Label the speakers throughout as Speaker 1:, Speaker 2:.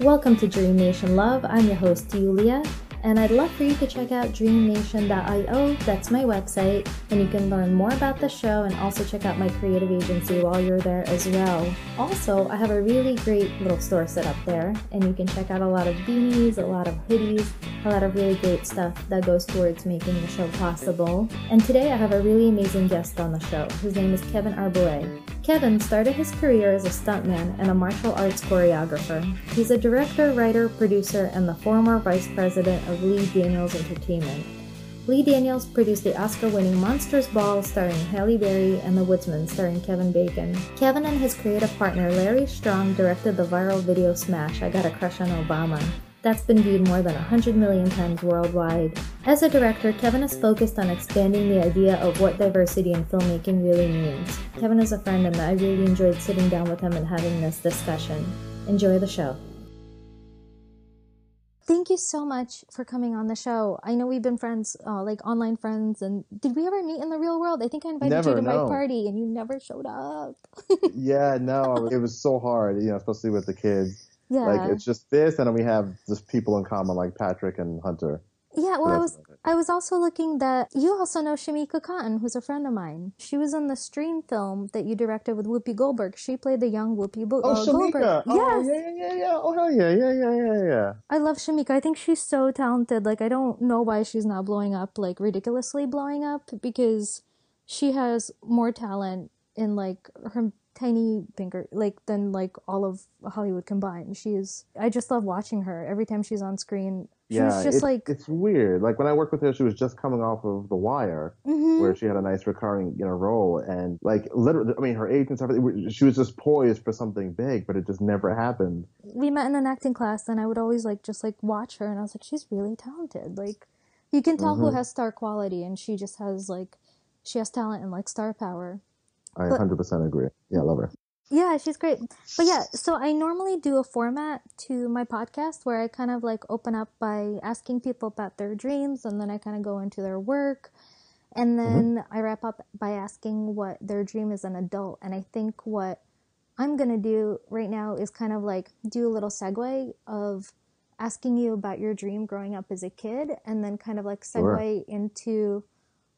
Speaker 1: Welcome to Dream Nation Love. I'm your host, Yulia, and I'd love for you to check out dreamnation.io. That's my website, and you can learn more about the show and also check out my creative agency while you're there as well. Also, I have a really great little store set up there, and you can check out a lot of beanies, a lot of hoodies, a lot of really great stuff that goes towards making the show possible. And today I have a really amazing guest on the show. His name is Kevin Arbouet. Kevin started his career as a stuntman and a martial arts choreographer. He's a director, writer, producer, and the former vice president of Lee Daniels Entertainment. Lee Daniels produced the Oscar winning Monsters Ball starring Halle Berry and The Woodsman starring Kevin Bacon. Kevin and his creative partner Larry Strong directed the viral video smash I Got a Crush on Obama that's been viewed more than 100 million times worldwide. As a director, Kevin is focused on expanding the idea of what diversity in filmmaking really means. Kevin is a friend, and I really enjoyed sitting down with him and having this discussion. Enjoy the show. Thank you so much for coming on the show. I know we've been friends, uh, like online friends, and did we ever meet in the real world? I think I invited
Speaker 2: never,
Speaker 1: you to
Speaker 2: no.
Speaker 1: my party, and you never showed up.
Speaker 2: yeah, no, it was so hard, you know, especially with the kids
Speaker 1: yeah.
Speaker 2: Like it's just this, and then we have just people in common like Patrick and Hunter.
Speaker 1: Yeah, well, I was I was also looking that you also know Shamika Cotton, who's a friend of mine. She was in the Stream film that you directed with Whoopi Goldberg. She played the young Whoopi Bo-
Speaker 2: oh,
Speaker 1: uh,
Speaker 2: Shamika.
Speaker 1: Goldberg.
Speaker 2: Oh,
Speaker 1: yes.
Speaker 2: yeah, yeah, yeah, yeah. Oh, hell yeah, yeah, yeah, yeah, yeah.
Speaker 1: I love Shamika. I think she's so talented. Like, I don't know why she's not blowing up, like ridiculously blowing up, because she has more talent in like her tiny finger like than like all of Hollywood combined. She is I just love watching her every time she's on screen. She's
Speaker 2: yeah,
Speaker 1: just
Speaker 2: it's,
Speaker 1: like
Speaker 2: it's weird. Like when I worked with her, she was just coming off of The Wire,
Speaker 1: mm-hmm.
Speaker 2: where she had a nice recurring you know role, and like literally, I mean, her agents, everything. She was just poised for something big, but it just never happened.
Speaker 1: We met in an acting class, and I would always like just like watch her, and I was like, she's really talented. Like you can tell mm-hmm. who has star quality, and she just has like she has talent and like star power.
Speaker 2: I but, 100% agree. Yeah, I love her.
Speaker 1: Yeah, she's great. But yeah, so I normally do a format to my podcast where I kind of like open up by asking people about their dreams and then I kind of go into their work. And mm-hmm. then mm-hmm. I wrap up by asking what their dream is an adult. And I think what I'm going to do right now is kind of like do a little segue of asking you about your dream growing up as a kid and then kind of like segue sure. into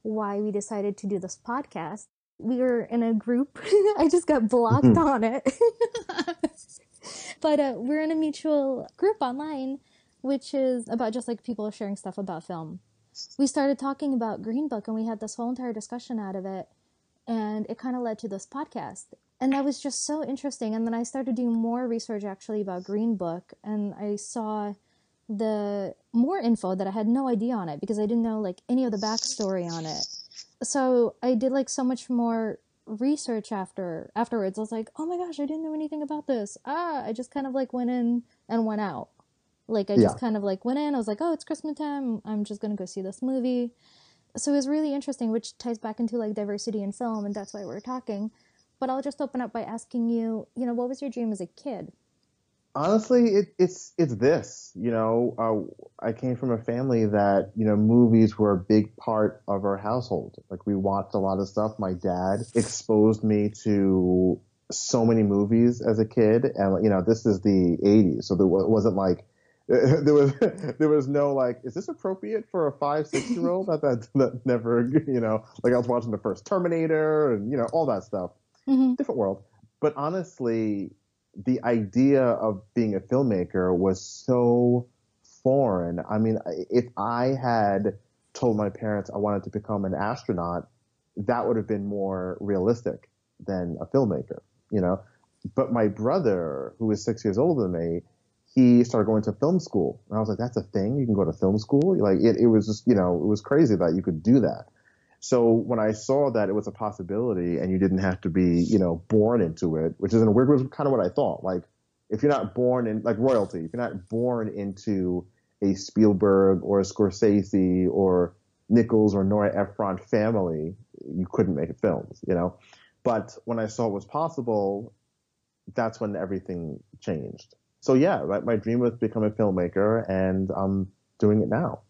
Speaker 1: why we decided to do this podcast we were in a group. I just got blocked mm-hmm. on it. but uh, we're in a mutual group online, which is about just like people sharing stuff about film. We started talking about Green Book and we had this whole entire discussion out of it. And it kind of led to this podcast. And that was just so interesting. And then I started doing more research actually about Green Book. And I saw the more info that I had no idea on it because I didn't know like any of the backstory on it so I did like so much more research after afterwards. I was like, oh my gosh, I didn't know anything about this. Ah, I just kind of like went in and went out. Like I yeah. just kind of like went in. I was like, oh, it's Christmas time. I'm just gonna go see this movie. So it was really interesting, which ties back into like diversity in film, and that's why we're talking. But I'll just open up by asking you, you know, what was your dream as a kid?
Speaker 2: Honestly, it, it's it's this. You know, uh, I came from a family that you know movies were a big part of our household. Like we watched a lot of stuff. My dad exposed me to so many movies as a kid, and you know, this is the '80s, so there wasn't like there was there was no like is this appropriate for a five six year old that, that that never you know like I was watching the first Terminator and you know all that stuff
Speaker 1: mm-hmm.
Speaker 2: different world but honestly the idea of being a filmmaker was so foreign. I mean, if I had told my parents I wanted to become an astronaut, that would have been more realistic than a filmmaker, you know. But my brother, who is six years older than me, he started going to film school, and I was like, "That's a thing. You can go to film school." Like it, it was just, you know, it was crazy that you could do that. So when I saw that it was a possibility and you didn't have to be, you know, born into it, which is in a weird was kind of what I thought. Like if you're not born in like royalty, if you're not born into a Spielberg or a Scorsese or Nichols or Nora Ephron family, you couldn't make films, you know. But when I saw it was possible, that's when everything changed. So yeah, my, my dream was to become a filmmaker, and I'm doing it now.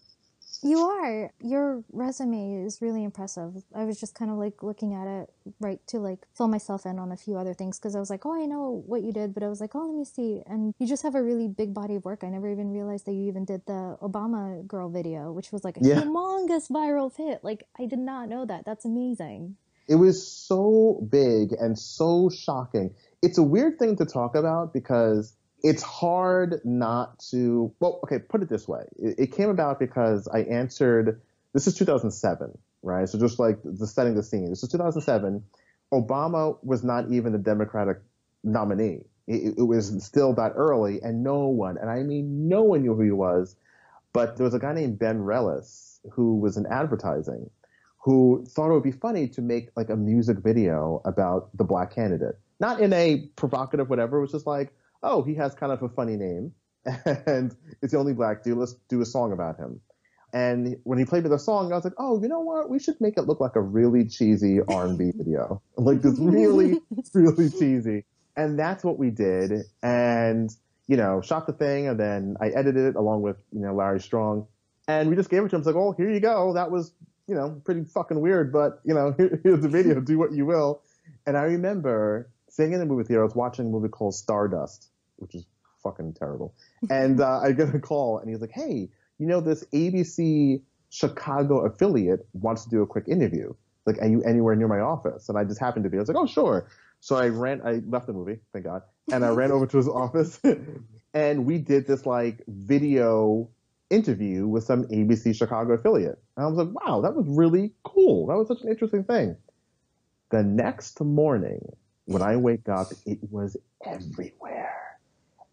Speaker 1: You are. Your resume is really impressive. I was just kind of like looking at it right to like fill myself in on a few other things because I was like, oh, I know what you did, but I was like, oh, let me see. And you just have a really big body of work. I never even realized that you even did the Obama girl video, which was like a yeah. humongous viral hit. Like, I did not know that. That's amazing.
Speaker 2: It was so big and so shocking. It's a weird thing to talk about because it's hard not to. Well, okay, put it this way: it, it, came about because I answered. This is 2007, right? So just like the setting the scene. This is 2007. Obama was not even the Democratic nominee. It, it was still that early, and no one, and I mean no one knew who he was. But there was a guy named Ben Relles who was in advertising, who thought it would be funny to make like a music video about the black candidate. Not in a provocative whatever. It was just like, oh, he has kind of a funny name, and it's the only black dude. Let's do a song about him. And when he played me the song, I was like, oh, you know what? We should make it look like a really cheesy R&B video, like this really, really cheesy. And that's what we did. And you know, shot the thing, and then I edited it along with you know Larry Strong, and we just gave it to him. It's like, oh, here you go. That was you know pretty fucking weird, but you know, here, here's the video. Do what you will. And I remember sitting in the movie theater. I was watching a movie called Stardust, which is fucking terrible. And uh, I get a call, and he's like, "Hey, you know this ABC Chicago affiliate wants to do a quick interview. Like, are you anywhere near my office?" And I just happened to be. I was like, "Oh, sure." So I ran. I left the movie, thank God, and I ran over to his office, and we did this like video interview with some ABC Chicago affiliate. And I was like, "Wow, that was really cool. That was such an interesting thing." The next morning, when I wake up, it was everywhere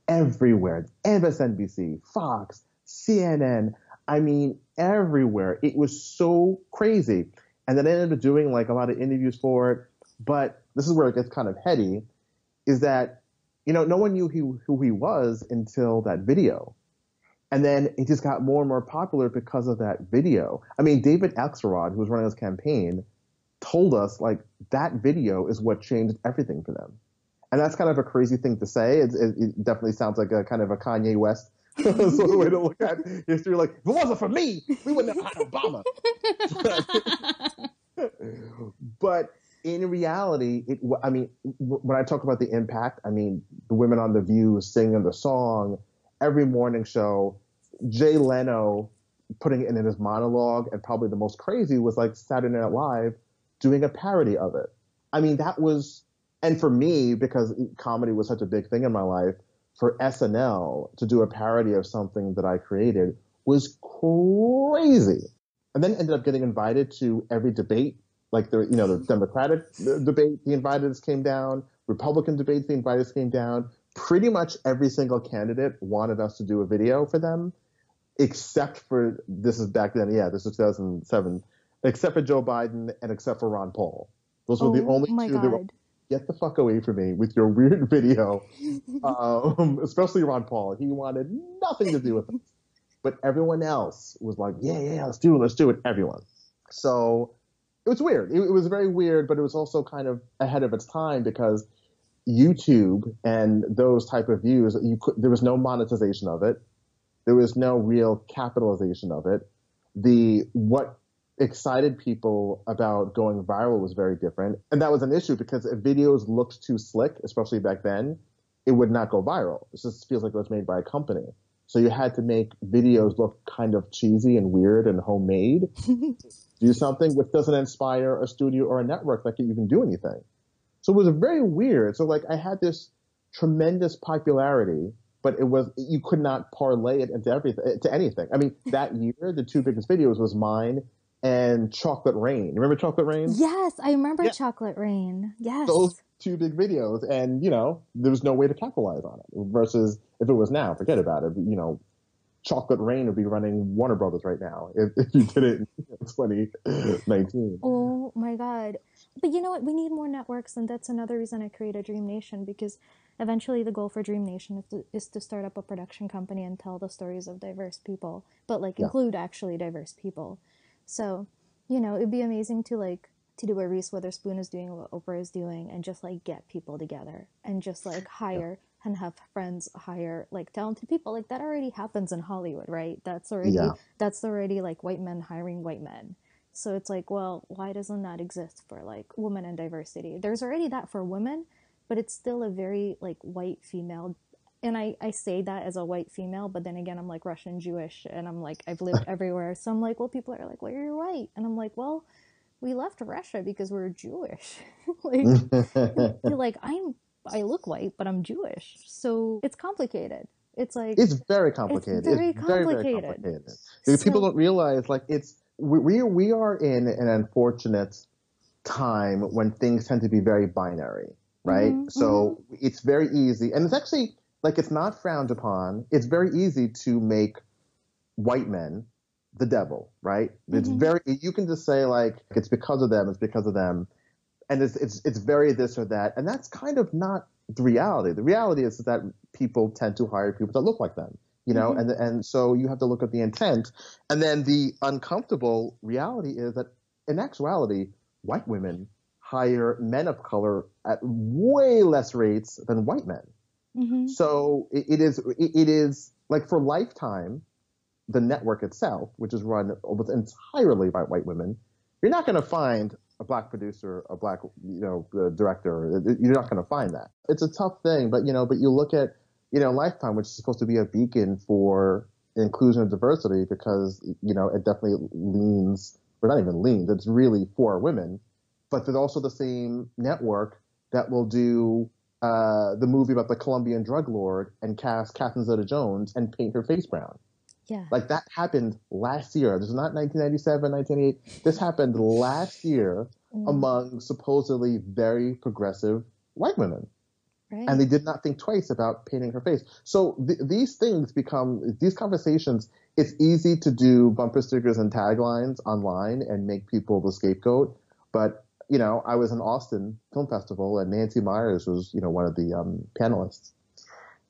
Speaker 2: everywhere. MSNBC, Fox, CNN. I mean, everywhere. It was so crazy. And then I ended up doing like a lot of interviews for it. But this is where it gets kind of heady is that, you know, no one knew who, who he was until that video. And then it just got more and more popular because of that video. I mean, David Axelrod, who was running his campaign, told us like that video is what changed everything for them and that's kind of a crazy thing to say. It, it, it definitely sounds like a kind of a Kanye West sort of way to look at history. Like, if it wasn't for me, we wouldn't have had Obama. but in reality, it, I mean, when I talk about the impact, I mean, the women on The View singing the song, every morning show, Jay Leno putting it in his monologue, and probably the most crazy was like Saturday Night Live doing a parody of it. I mean, that was and for me, because comedy was such a big thing in my life, for SNL to do a parody of something that I created was crazy. And then ended up getting invited to every debate, like the you know the Democratic debate, the inviteds came down, Republican debates, the inviteds came down. Pretty much every single candidate wanted us to do a video for them, except for this is back then, yeah, this is 2007, except for Joe Biden and except for Ron Paul. Those were the oh only two God. that were get the fuck away from me with your weird video. um, especially Ron Paul. He wanted nothing to do with it. But everyone else was like, yeah, yeah, let's do it, let's do it. Everyone. So it was weird. It, it was very weird, but it was also kind of ahead of its time because YouTube and those type of views, you could, there was no monetization of it. There was no real capitalization of it. The what excited people about going viral was very different. And that was an issue because if videos looked too slick, especially back then, it would not go viral. It just feels like it was made by a company. So you had to make videos look kind of cheesy and weird and homemade. do something which doesn't inspire a studio or a network that can even do anything. So it was very weird. So like I had this tremendous popularity, but it was you could not parlay it into everything to anything. I mean, that year the two biggest videos was mine and Chocolate Rain. Remember Chocolate Rain?
Speaker 1: Yes, I remember yeah. Chocolate Rain. Yes.
Speaker 2: Those two big videos, and you know, there was no way to capitalize on it. Versus if it was now, forget about it. You know, Chocolate Rain would be running Warner Brothers right now if, if you did it in 2019.
Speaker 1: Oh my God. But you know what? We need more networks, and that's another reason I created Dream Nation because eventually the goal for Dream Nation is to, is to start up a production company and tell the stories of diverse people, but like yeah. include actually diverse people. So, you know, it'd be amazing to like to do what Reese Witherspoon is doing, what Oprah is doing, and just like get people together and just like hire and have friends hire like talented people. Like that already happens in Hollywood, right? That's already
Speaker 2: Yeah.
Speaker 1: that's already like white men hiring white men. So it's like, well, why doesn't that exist for like women and diversity? There's already that for women, but it's still a very like white female and I, I say that as a white female, but then again, I'm like Russian Jewish and I'm like, I've lived everywhere. So I'm like, well, people are like, well, you're white. And I'm like, well, we left Russia because we're Jewish. like, you're like, I'm, I look white, but I'm Jewish. So it's complicated. It's like,
Speaker 2: it's very complicated.
Speaker 1: very
Speaker 2: very, very
Speaker 1: complicated.
Speaker 2: complicated. Because people don't realize, like, it's we we are in an unfortunate time when things tend to be very binary, right?
Speaker 1: Mhm,
Speaker 2: so it's very easy, and it's actually like it's not frowned upon. It's very easy to make white men the devil, right? It's
Speaker 1: Mhm.
Speaker 2: very you can just say like it's because of them, it's because of them, and it's it's it's very this or that, and that's kind of not the reality. The reality is that people tend to hire people that look like them, you know,
Speaker 1: Mhm.
Speaker 2: and and so you have to look at the intent, and then the uncomfortable reality is that in actuality, white women hire men of color at way less rates than white men.
Speaker 1: Mhm.
Speaker 2: So it, it is it, it is like for Lifetime, the network itself, which is run almost entirely by white women, you're not going to find a black producer, a black you know uh, director. You're not going to find that. It's a tough thing, but you know, but you look at you know Lifetime, which is supposed to be a beacon for inclusion and diversity, because you know it definitely leans, or not even leans, it's really for women. But there's also the same network that will do uh, the movie about the Colombian drug lord and cast Catherine Zeta-Jones and paint her face brown.
Speaker 1: Yeah.
Speaker 2: Like that happened last year. This is not 1997, 1988. This happened last year
Speaker 1: Mm,
Speaker 2: among supposedly very progressive white women.
Speaker 1: right.
Speaker 2: And they did not think twice about painting her face. So th- these things become, these conversations, it's easy to do bumper stickers and taglines online and make people the scapegoat. But, you know, I was in Austin Film Festival and Nancy Meyers was, you know, one of the um, panelists.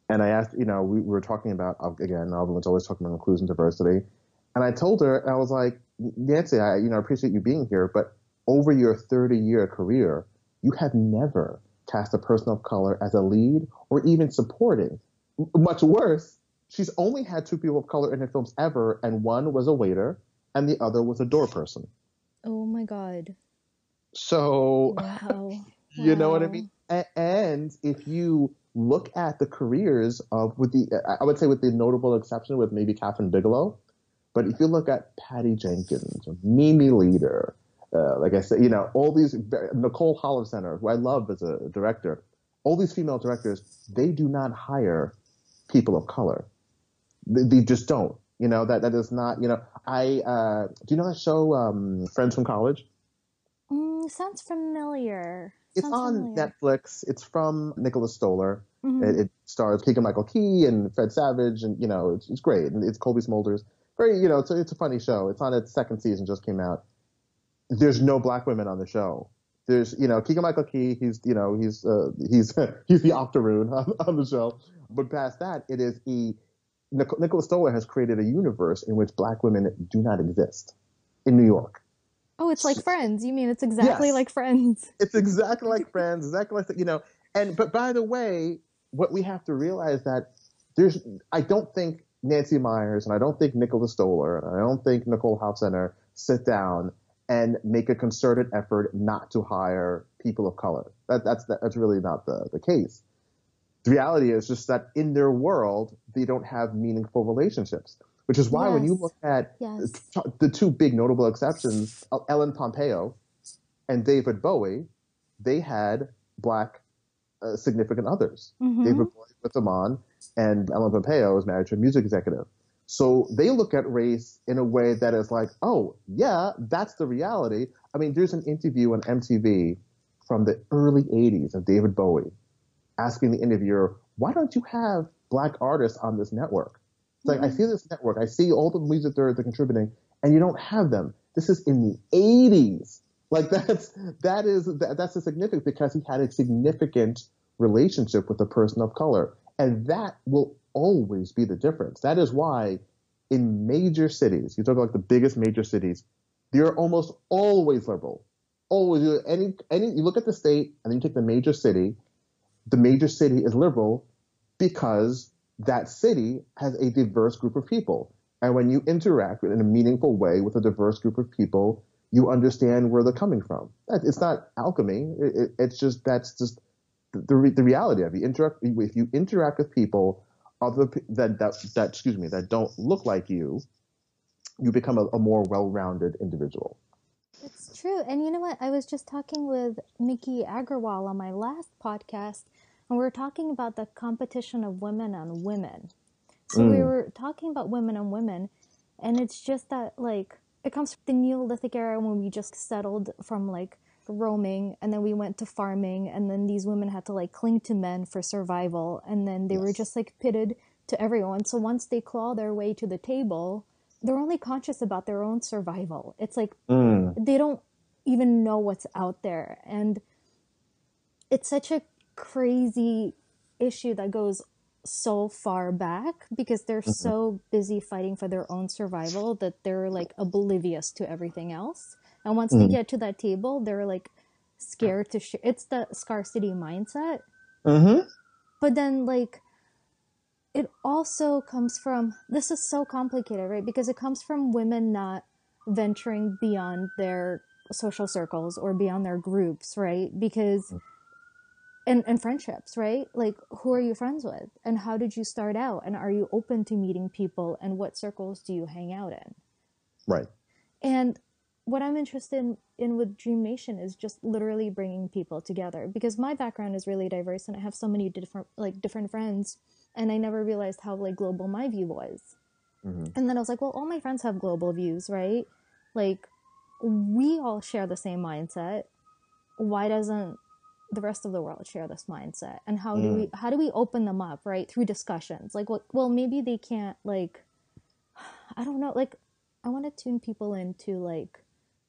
Speaker 2: And I asked, you know, we, we were talking about, again, everyone's always talking about inclusion, diversity. And I told her, and I was like, Nancy, I, you know, appreciate you being here, but over your 30 year career, you have never cast a person of color as a lead or even supporting. Much worse, she's only had two people of color in her films ever, and one was a waiter and the other was a door person.
Speaker 1: oh my God.
Speaker 2: So,
Speaker 1: Wow.
Speaker 2: you know what I mean? A- and if you look at the careers of, with the, I would say with the notable exception with maybe Kathryn Bigelow, but if you look at Patty Jenkins, or Mimi Leder, uh, like I said, you know, all these, Nicole Holofcener, who I love as a director, all these female directors, they do not hire people of color. They, they just don't. You know, that, that is not, you know, I, uh, do you know that show, um, Friends from College?
Speaker 1: Mm, sounds familiar.
Speaker 2: It's
Speaker 1: Sounds
Speaker 2: on
Speaker 1: familiar.
Speaker 2: Netflix. It's from Nicholas Stoller.
Speaker 1: Mhm.
Speaker 2: It, it stars Keegan Michael Key and Fred Savage, and you know it's, it's great. And it's Cobie Smulders. Very, you know, it's a, it's a funny show. It's on its second season, just came out. There's no black women on the show. There's, you know, Keegan Michael Key. He's, you know, he's uh, he's he's the Octoroon on, on the show. But past that, it is he. Nic- Nicholas Stoller has created a universe in which black women do not exist in New York.
Speaker 1: Oh, it's like Friends. You mean it's exactly
Speaker 2: Yes.
Speaker 1: like Friends?
Speaker 2: It's exactly like Friends, exactly like you know. And but by the way, what we have to realize that there's, I don't think Nancy Meyers and I don't think Nicholas Stoller and I don't think Nicole Hofstetter sit down and make a concerted effort not to hire people of color. That, that's that's really not the the case. The reality is just that in their world they don't have meaningful relationships, which is why when you look at
Speaker 1: Yes.
Speaker 2: the two big notable exceptions, Ellen Pompeo and David Bowie, they had black uh, significant others.
Speaker 1: Mhm.
Speaker 2: David Bowie put them on, and Ellen Pompeo is married to a music executive. So they look at race in a way that is like, oh, yeah, that's the reality. I mean, there's an interview on MTV from the early 80s of David Bowie asking the interviewer, why don't you have black artists on this network? It's like, I see this network, I see all the music they're, they're contributing, and you don't have them. This is in the 80s. Like that's that is that, that's a significant because he had a significant relationship with a person of color, and that will always be the difference. That is why in major cities, you talk about like the biggest major cities, they're almost always liberal. Always any any you look at the state and then you take the major city, the major city is liberal, because that city has a diverse group of people. And when you interact in a meaningful way with a diverse group of people, you understand where they're coming from. It's not alchemy. it's just that's just the, the reality of it. You interact if you interact with people other that that that excuse me that don't look like you, you become a, a more well-rounded individual.
Speaker 1: It's true, and you know what? I was just talking with Mickey Agrawal on my last podcast, and we were talking about the competition of women on women. So mm. we were talking about women on women, and it's just that like it comes from the Neolithic era when we just settled from like roaming and then we went to farming and then these women had to like cling to men for survival and then they yes. were just like pitted to everyone so once they claw their way to the table they're only conscious about their own survival it's like mm. they don't even know what's out there and it's such a crazy issue that goes so far back because they're mm-hmm. so busy fighting for their own survival that they're like oblivious to everything else and once mm. they get to that table, they're like scared to share. It's the scarcity mindset. Mm-hmm. But then, like, it also comes from this is so complicated, right? Because it comes from women not venturing beyond their social circles or beyond their groups, right? Because mm. And, and friendships, right? Like who are you friends with? And how did you start out? And are you open to meeting people and what circles do you hang out in?
Speaker 2: Right.
Speaker 1: And what I'm interested in, in, with Dream Nation is just literally bringing people together because my background is really diverse and I have so many different like different friends and I never realized how like global my view was. Mm-hmm. And then I was like, well, all my friends have global views, right? Like we all share the same mindset. Why doesn't the rest of the world share this mindset? And how mm. do we mm. how do we open them up, right? Through discussions. Like well, well maybe they can't like I don't know, like I want to tune people into like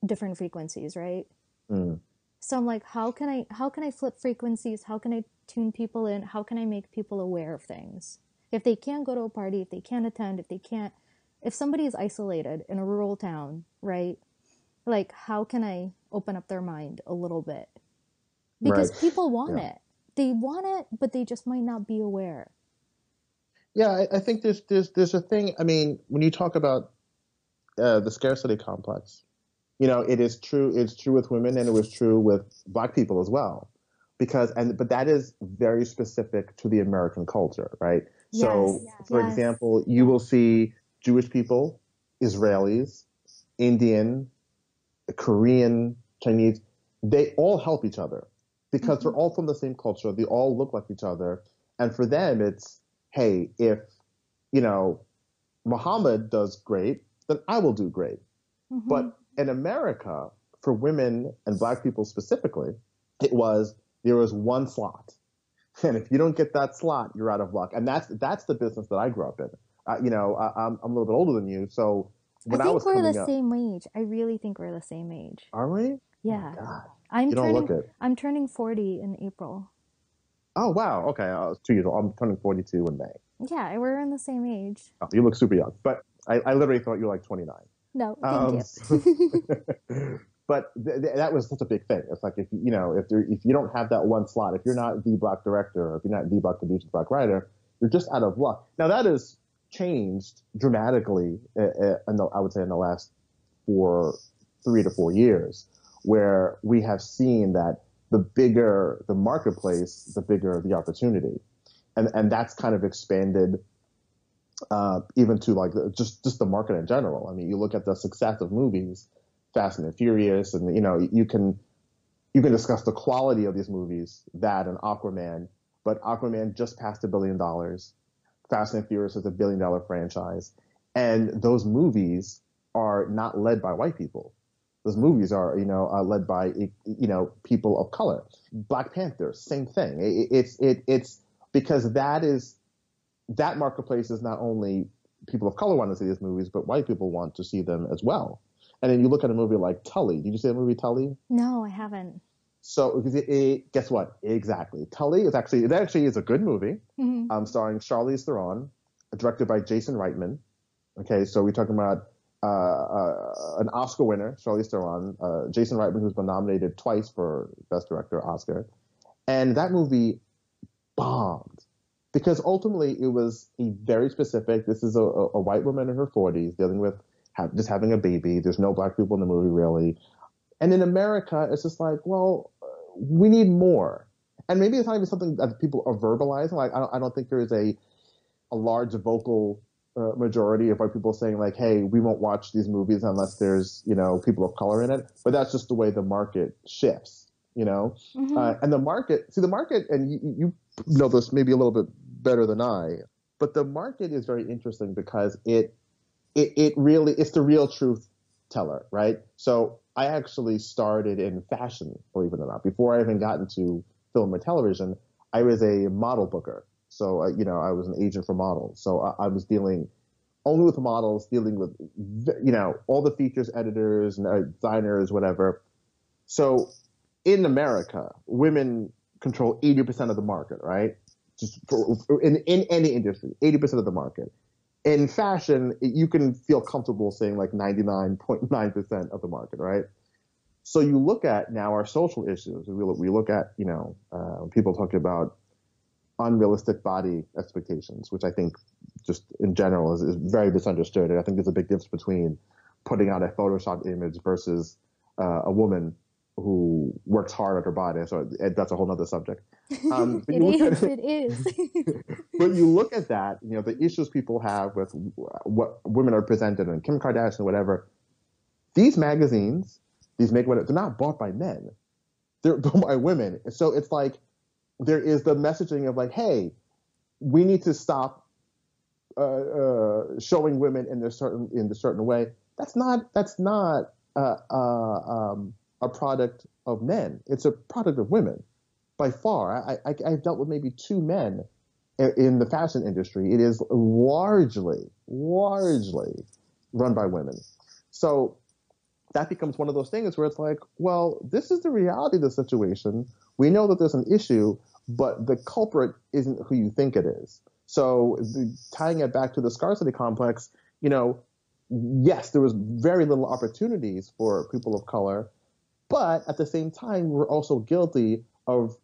Speaker 1: different frequencies, right? Mm. So I'm like, how can I how can I flip frequencies? How can I tune people in? How can I make people aware of things? If they can't go to a party, if they can't attend, if they can't if somebody is isolated in a rural town, right? Like how can I open up their mind a little bit? Because right. people want yeah. it. They want it, but they just might not be aware.
Speaker 2: Yeah, I, I think there's there's there's a thing. I mean, when you talk about uh, the scarcity complex, you know, it is true. It's true with women, and it was true with black people as well, because and but that is very specific to the American culture, right? Yes, so, yes. for example, you will see Jewish people, Israelis, Indian, Korean, Chinese. They all help each other because mm-hmm. they're all from the same culture. They all look like each other, and for them, it's hey, if you know Muhammad does great, then I will do great. Mm-hmm. But in America, for women and black people specifically, it was there was one slot. And if you don't get that slot, you're out of luck. And that's that's the business that I grew up in. Uh, you know, I, am I'm a little bit older than you, so
Speaker 1: when I think I we're the up, same age. I really think we're the same age.
Speaker 2: Are we?
Speaker 1: Yeah. Oh I'm you turning, don't look it. I'm turning 40 in April.
Speaker 2: Oh wow. Okay, I was two years old. I'm turning 42 in May.
Speaker 1: Yeah, we're in the same age.
Speaker 2: Oh, you look super young, but I, I literally thought you were like 29.
Speaker 1: No, thank um,
Speaker 2: you. but th- th- that was such a big thing. It's like if you know if there, if you don't have that one slot, if you're not the black director, or if you're not the black producer, black writer, you're just out of luck. Now that has changed dramatically. Uh, uh, in the, I would say in the last four, three to four years, where we have seen that the bigger the marketplace, the bigger the opportunity, and and that's kind of expanded uh, even to like the, just just the market in general. I mean, you look at the success of movies, Fast and Furious, and you know you can you can discuss the quality of these movies, that and Aquaman, but Aquaman just passed a billion dollars. Fast and Furious is a billion dollar franchise, and those movies are not led by white people. Those movies are, you know, uh, led by, you know, people of color. Black Panther, same thing. It, it's it, it's because that is that marketplace is not only people of color want to see these movies, but white people want to see them as well. And then you look at a movie like Tully. Did you see the movie Tully?
Speaker 1: No, I haven't.
Speaker 2: So it, it, guess what? Exactly. Tully is actually it actually is a good movie, mm-hmm. um, starring Charlize Theron, directed by Jason Reitman. Okay, so we're talking about an Oscar winner, Charlize Theron, uh, Jason Reitman, who's been nominated twice for Best Director Oscar, and that movie bombed because ultimately it was a very specific. This is a, a white woman in her 40s dealing with just having a baby. There's no black people in the movie really, and in America, it's just like, well, we need more. And maybe it's not even something that people are verbalizing. Like I don't, I don't think there is a a large vocal uh, majority of white people saying like, "Hey, we won't watch these movies unless there's you know people of color in it." But that's just the way the market shifts, you know. Mm-hmm. Uh, and the market, see, the market, and you, you know this maybe a little bit better than I, but the market is very interesting because it it it really it's the real truth teller, right? So I actually started in fashion, believe it or not, before I even got into film or television. I was a model booker. So, you know, I was an agent for models. So I, I, was dealing only with models, dealing with, you know, all the features editors and uh, designers, whatever. So in America, women control 80% of the market, right? Just for, in, in any industry, 80% of the market. In fashion, you can feel comfortable saying like 99.9% of the market, right? So you look at now our social issues. We look, we look at, you know, uh, people talking about unrealistic body expectations, which I think just in general is, is very misunderstood. And I think there's a big difference between putting out a Photoshop image versus uh, a woman who works hard at her body. So that's a whole other subject.
Speaker 1: Um, it is. At, it is.
Speaker 2: but you look at that, you know, the issues people have with what women are presented in Kim Kardashian, whatever. These magazines, these make they're not bought by men. They're bought by women. So it's like there is the messaging of like, hey, we need to stop uh, uh, showing women in a certain in a certain way. That's not that's not uh, uh, um, a product of men. It's a product of women by far. I, I, have dealt with maybe two men in the fashion industry. It is largely, largely run by women. So that becomes one of those things where it's like, well, this is the reality of the situation. We know that there's an issue but the culprit isn't who you think it is. So the, tying it back to the scarcity complex, you know, yes, there was very little opportunities for people of color, but at the same time, we're also guilty of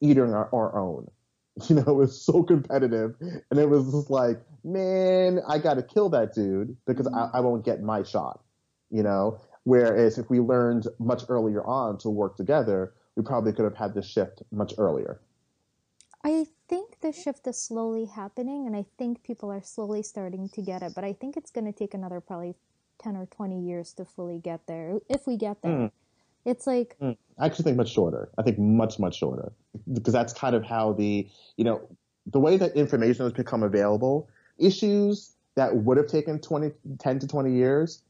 Speaker 2: eating our, our own. You know, it was so competitive, and it was just like, man, I got to kill that dude because I, I won't get my shot. You know, whereas if we learned much earlier on to work together, we probably could have had this shift much earlier.
Speaker 1: I think the shift is slowly happening, and I think people are slowly starting to get it. But I think it's going to take another probably ten or twenty years to fully get there, if we get there. Mm. It's like
Speaker 2: mm. I actually think much shorter. I think much much shorter because that's kind of how the you know the way that information has become available. Issues that would have taken 20, 10 to twenty years,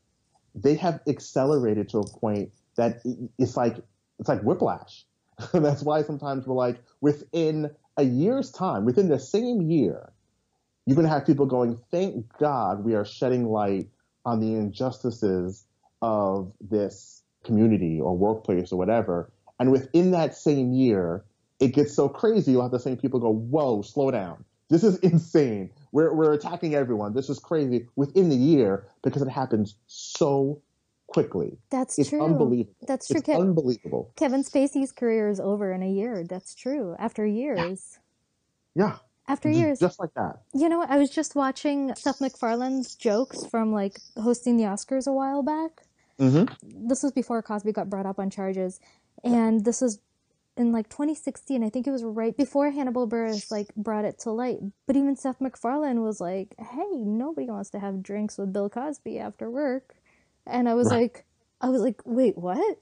Speaker 2: they have accelerated to a point that it's like it's like whiplash. that's why sometimes we're like within a year's time, within the same year, you're going to have people going, thank God we are shedding light on the injustices of this community or workplace or whatever. And within that same year, it gets so crazy, you'll have the same people go, whoa, slow down. This is insane. We're, we're attacking everyone. This is crazy within the year because it happens so quickly.
Speaker 1: That's
Speaker 2: it's
Speaker 1: true.
Speaker 2: Unbelievable.
Speaker 1: That's true.
Speaker 2: It's Ke- unbelievable.
Speaker 1: Kevin Spacey's career is over in a year. That's true. After years.
Speaker 2: Yeah. yeah.
Speaker 1: After years.
Speaker 2: Just like that.
Speaker 1: You know, I was just watching Seth MacFarlane's jokes from like hosting the Oscars a while back.
Speaker 2: Mm-hmm.
Speaker 1: This was before Cosby got brought up on charges. And this was in like 2016. I think it was right before Hannibal Buress like brought it to light. But even Seth MacFarlane was like, "Hey, nobody wants to have drinks with Bill Cosby after work." And I was right. like, I was like, wait, what?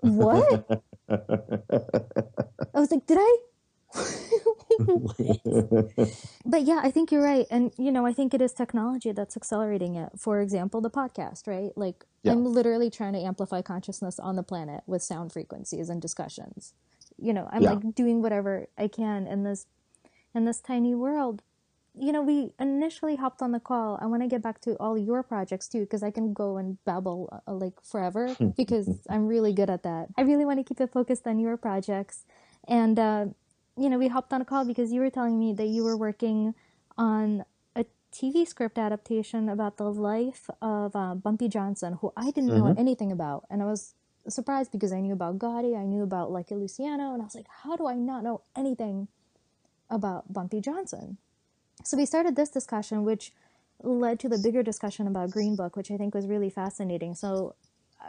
Speaker 1: What? I was like, did I? but yeah, I think you're right. And, you know, I think it is technology that's accelerating it. For example, the podcast, right? Like, yeah. I'm literally trying to amplify consciousness on the planet with sound frequencies and discussions. You know, I'm yeah. like doing whatever I can in this in this tiny world you know, we initially hopped on the call. I want to get back to all your projects too, because I can go and babble uh, like forever because I'm really good at that. I really want to keep it focused on your projects. And, uh, you know, we hopped on a call because you were telling me that you were working on a TV script adaptation about the life of uh, Bumpy Johnson, who I didn't mm-hmm. know anything about. And I was surprised because I knew about Gotti, I knew about Lucky Luciano, and I was like, how do I not know anything about Bumpy Johnson. So we started this discussion, which led to the bigger discussion about Green Book, which I think was really fascinating. So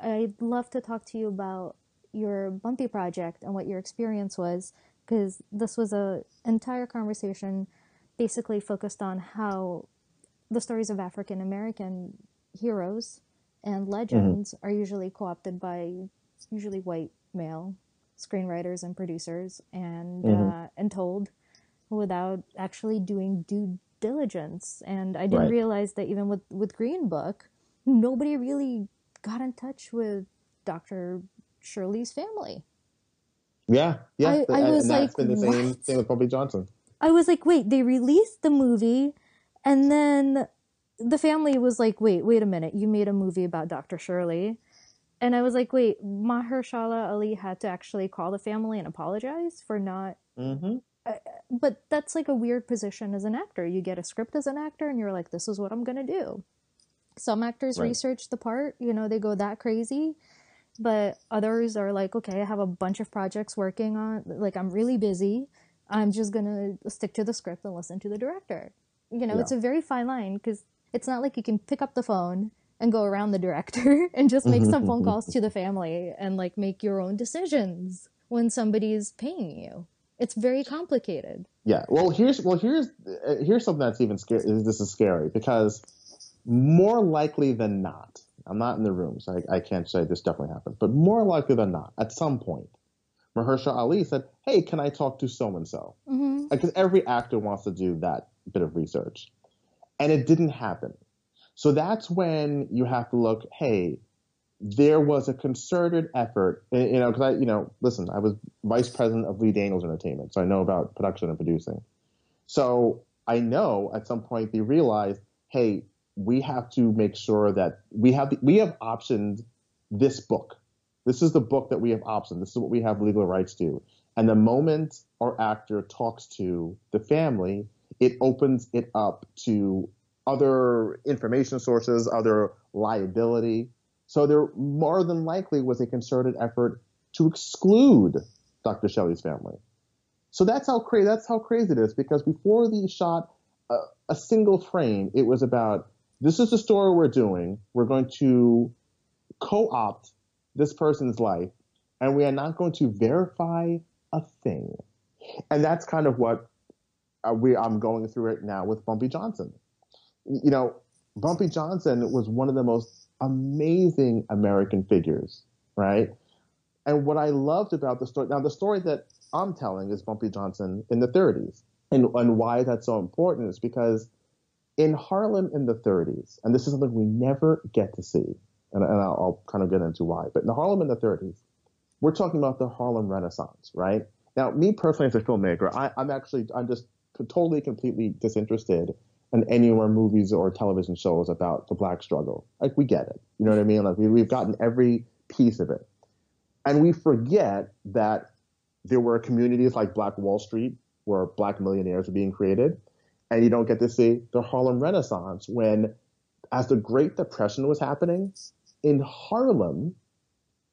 Speaker 1: I'd love to talk to you about your Bumpy project and what your experience was, because this was a entire conversation basically focused on how the stories of African American heroes and legends mm-hmm. are usually co-opted by usually white male screenwriters and producers and mm-hmm. uh, and told without actually doing due diligence and i didn't right. realize that even with with green book nobody really got in touch with dr shirley's family
Speaker 2: yeah yeah I, I was and like, been the same what? thing with Bumpy Johnson
Speaker 1: i was like wait they released the movie and then the family was like wait wait a minute you made a movie about dr shirley and I was like, wait, Mahershala Ali had to actually call the family and apologize for not.
Speaker 2: Mm-hmm.
Speaker 1: But that's like a weird position as an actor. You get a script as an actor, and you're like, this is what I'm going to do. Some actors right. research the part, you know, they go that crazy. But others are like, okay, I have a bunch of projects working on, like, I'm really busy. I'm just going to stick to the script and listen to the director. You know, yeah. it's a very fine line because it's not like you can pick up the phone and go around the director and just make some phone calls to the family and like make your own decisions when somebody's paying you. It's very complicated.
Speaker 2: Yeah. Well, here's well here's uh, here's something that's even scary. This is scary because more likely than not, I'm not in the room, so I, I can't say this definitely happened. But more likely than not, at some point, Mahershala Ali said, "Hey, can I talk to so and so?" Because every actor wants to do that bit of research, and it didn't happen. So that's when you have to look, hey, there was a concerted effort, you know, because I, you know, listen, I was vice president of Lee Daniels Entertainment, so I know about production and producing. So I know at some point they realized, hey, we have to make sure that we have the, we have optioned this book. This is the book that we have optioned. This is what we have legal rights to. And the moment our actor talks to the family, it opens it up to other information sources, other liability. So there more than likely was a concerted effort to exclude Dr. Shelley's family. So that's how crazy that's how crazy it is because before the shot a, a single frame, it was about this is the story we're doing. We're going to co-opt this person's life, and we are not going to verify a thing. And that's kind of what uh, we I'm going through it now with Bumpy Johnson you know, Bumpy Johnson was one of the most amazing American figures, right? And what I loved about the story, now the story that I'm telling is Bumpy Johnson in the 30s. And, and why that's so important is because in Harlem in the 30s, and this is something we never get to see, and, and I'll, I'll kind of get into why, but in Harlem in the 30s, we're talking about the Harlem Renaissance, right? Now, me personally as a filmmaker, I, I'm actually, I'm just totally, completely disinterested and any more movies or television shows about the black struggle. Like we get it. You know what I mean? Like we, we've gotten every piece of it. And we forget that there were communities like Black Wall Street where black millionaires were being created. And you don't get to see the Harlem Renaissance when, as the Great Depression was happening, in Harlem,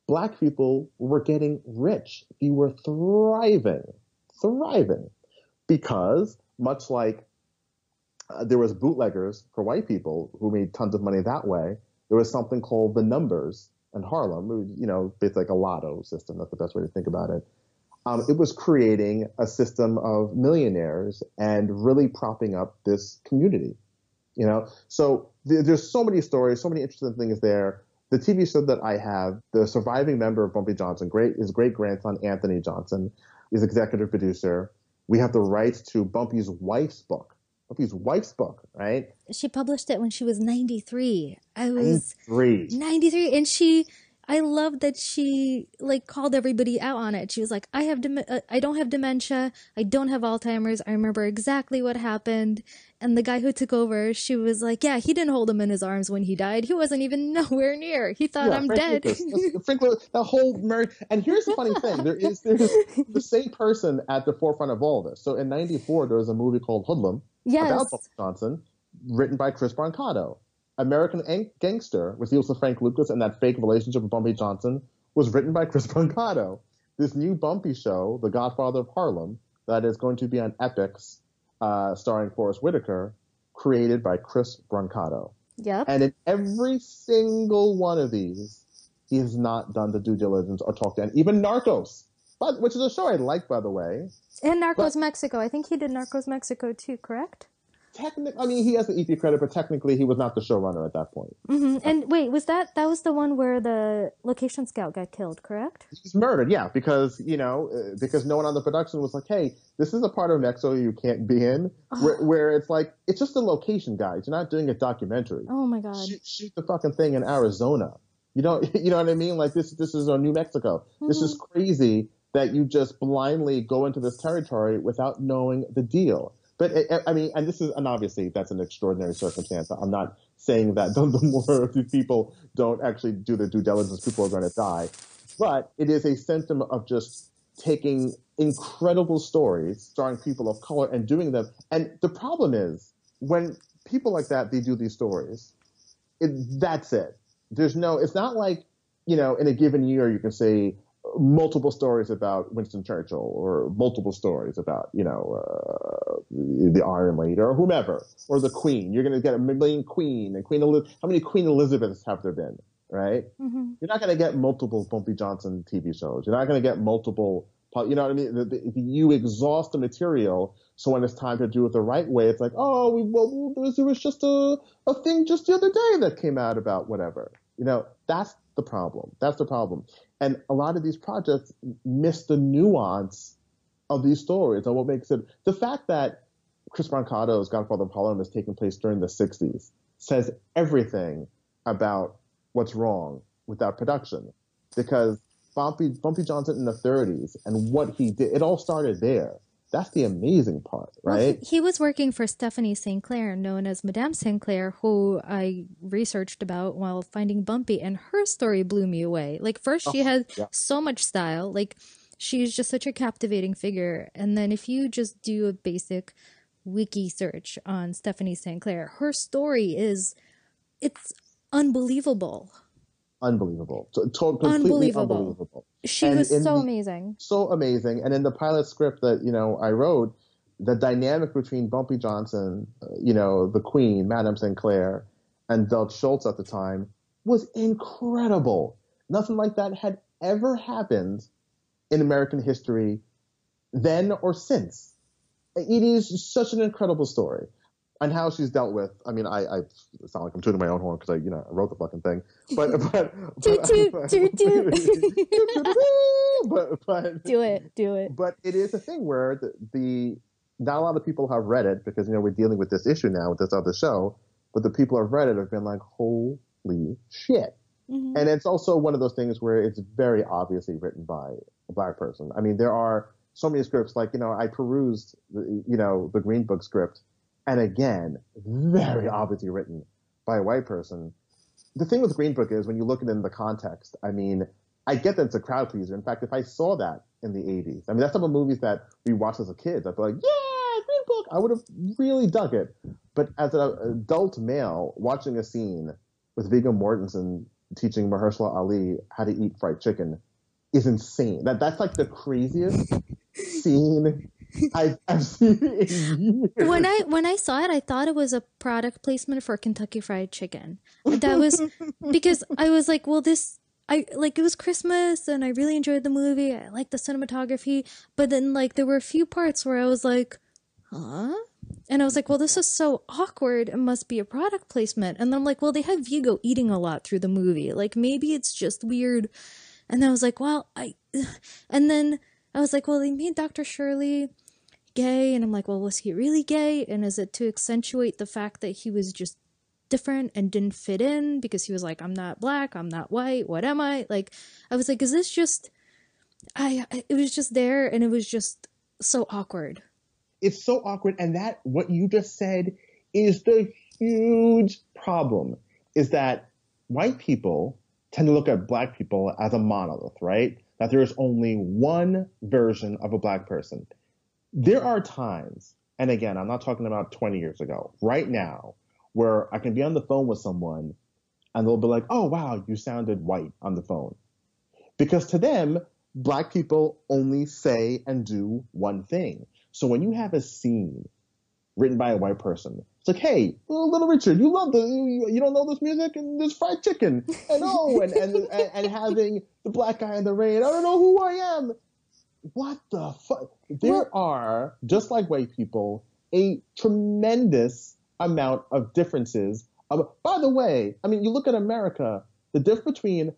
Speaker 2: black people were getting rich. They were thriving, thriving. Because, much like uh, there was bootleggers for white people who made tons of money that way. There was something called the numbers in Harlem. You know, it's like a lotto system. That's the best way to think about it. Um, it was creating a system of millionaires and really propping up this community. You know, so th- there's so many stories, so many interesting things there. The TV show that I have, the surviving member of Bumpy Johnson, great his great grandson Anthony Johnson, is executive producer. We have the rights to Bumpy's wife's book, Buffy's wife's book, right?
Speaker 1: She published it when she was 93. I was
Speaker 2: 93.
Speaker 1: 93 and she I love that she like called everybody out on it. She was like, "I have dem- uh, I don't have dementia. I don't have Alzheimer's. I remember exactly what happened." And the guy who took over, she was like, "Yeah, he didn't hold him in his arms when he died. He wasn't even nowhere near. He thought yeah, I'm Frank dead."
Speaker 2: Frank, the whole. And here's the funny thing: there is there's the same person at the forefront of all this. So in '94, there was a movie called Hoodlum
Speaker 1: yes.
Speaker 2: about Bumpy Johnson, written by Chris Brancato. American Gangster, which deals with Frank Lucas and that fake relationship with Bumpy Johnson, was written by Chris Brancato. This new Bumpy show, The Godfather of Harlem, that is going to be on Epix, uh, starring Forest Whitaker, created by Chris Brancato.
Speaker 1: Yep.
Speaker 2: And in every single one of these, he has not done the due diligence or talked to any, even Narcos, but which is a show I like, by the way.
Speaker 1: And Narcos Mexico. I think he did Narcos Mexico too, correct?
Speaker 2: Technically, I mean, he has the EP credit, but technically, he was not the showrunner at that point.
Speaker 1: hmm And wait, was that that was the one where the location scout got killed, correct?
Speaker 2: He's murdered, yeah, because you know, uh, because no one on the production was like, "Hey, this is a part of Mexico you can't be in," where, where it's like it's just a location, guys. You're not doing a documentary.
Speaker 1: Oh my god.
Speaker 2: shoot, shoot the fucking thing in Arizona. You know, you know what I mean? Like this, this is on New Mexico. This is crazy that you just blindly go into this territory without knowing the deal. But I- mean, and this is, and obviously that's an extraordinary circumstance. I'm not saying that the, more people don't actually do the due diligence, people are going to die. But it is a symptom of just taking incredible stories starring people of color and doing them. And the problem is when people like that, they do these stories, it, that's it. There's no, it's not like, you know, in a given year, you can say multiple stories about Winston Churchill or multiple stories about, you know, uh, the Iron Lady or whomever, or the Queen. You're going to get a million Queen and Queen Elizabeth. How many Queen Elizabeths have there been, right?
Speaker 1: hmm
Speaker 2: You're not going to get multiple Bumpy Johnson TV shows. You're not going to get multiple, you know what I mean? The, the, you exhaust the material. So when it's time to do it the right way, it's like, oh, we, well, there was, there was just a, a thing just the other day that came out about whatever. You know, that's the problem. That's the problem. And a lot of these projects miss the nuance of these stories and what makes it the fact that Chris Brancato's Godfather of Harlem is taking place during the 60s says everything about what's wrong with that production because Bumpy, Bumpy Johnson in the 30s and what he did, it all started there. That's the amazing part,
Speaker 1: Well,
Speaker 2: right?
Speaker 1: he, he was working for Stephanie St. Clair, known as Madame St. Clair, who I researched about while finding Bumpy, and her story blew me away. Like, first, she oh, had
Speaker 2: yeah.
Speaker 1: so much style. Like, she's just such a captivating figure. And then, if you just do a basic wiki search on Stephanie St. Clair, her story is it's unbelievable.
Speaker 2: Unbelievable. To- completely
Speaker 1: Unbelievable.
Speaker 2: unbelievable.
Speaker 1: She
Speaker 2: And
Speaker 1: was so
Speaker 2: the-
Speaker 1: amazing.
Speaker 2: so amazing. And in the pilot script that you know I wrote, the dynamic between Bumpy Johnson, uh, you know, the Queen, Madame St. Clair, and Dutch Schultz at the time was incredible. Nothing like that had ever happened in American history then or since. It is such an incredible story. And how she's dealt with. I mean, I, I like I'm tooting my own horn because I, you know, I wrote the fucking thing. But, but, but- but,
Speaker 1: Do it, do it.
Speaker 2: but it is a thing where the, the not a lot of people have read it because you know we're dealing with this issue now with this other show, but the people who have read it have been like, holy shit.
Speaker 1: Mhm.
Speaker 2: And it's also one of those things where it's very obviously written by a black person. I mean, there are so many scripts, like, you know, I perused, the, you know, the Green Book script, and again, very obviously written by a white person. The thing with Green Book is when you look at it in the context, I mean, I get that it's a crowd pleaser. In fact, if I saw that in the 80s, I mean, that's some of the movies that we watched as a kid. I'd be like, yeah, Green Book. I would have really dug it. But as an adult male watching a scene with Viggo Mortensen teaching Mahershala Ali how to eat fried chicken is insane. That that's like the craziest scene I've, I've seen in years.
Speaker 1: when I when I saw it, I thought it was a product placement for Kentucky Fried Chicken. That was because I was like, well, this I like it was Christmas and I really enjoyed the movie. I liked the cinematography, but then like there were a few parts where I was like, huh? And I was like, well, this is so awkward. It must be a product placement. And then I'm like, well, they have Viggo eating a lot through the movie. Like maybe it's just weird. And then I was like, well, I, and then I was like, well, they made Dr. Shirley gay. And I'm like, well, was he really gay? And is it to accentuate the fact that he was just different and didn't fit in because he was like, I'm not black, I'm not white, what am I? Like, I was like, is this just, I, it was just there and it was just so awkward.
Speaker 2: it's so awkward and that what you just said is the huge problem is that white people tend to look at black people as a monolith right that there is only one version of a black person there are times and again i'm not talking about 20 years ago right now where i can be on the phone with someone and they'll be like oh wow you sounded white on the phone. Because to them black people only say and do one thing. So when you have a scene written by a white person, it's like, hey, little Richard, you love the, you, don't know this music and this fried chicken and oh, and, and, and, and having the black guy in the rain, I don't know who I am. What the fuck? There are, just like white people, a tremendous amount of differences. Of, by the way, I mean, you look at America, the difference between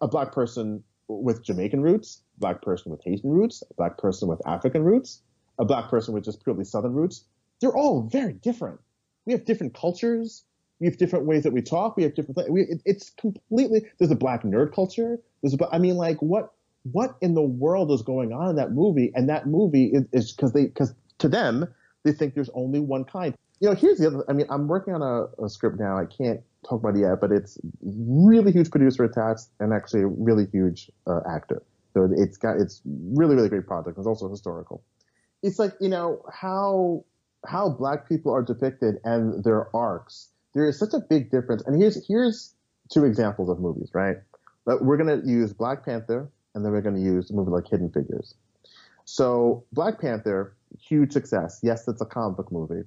Speaker 2: a black person with Jamaican roots, black person with Haitian roots, a black person with African roots, a black person with just purely Southern roots, they're all very different. We have different cultures. We have different ways that we talk. We have different. We, it, it's completely. There's a black nerd culture. There's a. I mean, like what what in the world is going on in that movie? And that movie is because they because to them they think there's only one kind. You know, here's the other. I mean, I'm working on a, a script now. I can't talk about it yet, but it's really huge producer attached and actually a really huge uh, actor. So it's got it's really really great project. It's also historical. It's like you know how how black people are depicted and their arcs. There is such a big difference. And here's here's two examples of movies, right? But we're gonna use Black Panther and then we're gonna use a movie like Hidden Figures. So Black Panther, huge success. Yes, it's a comic book movie.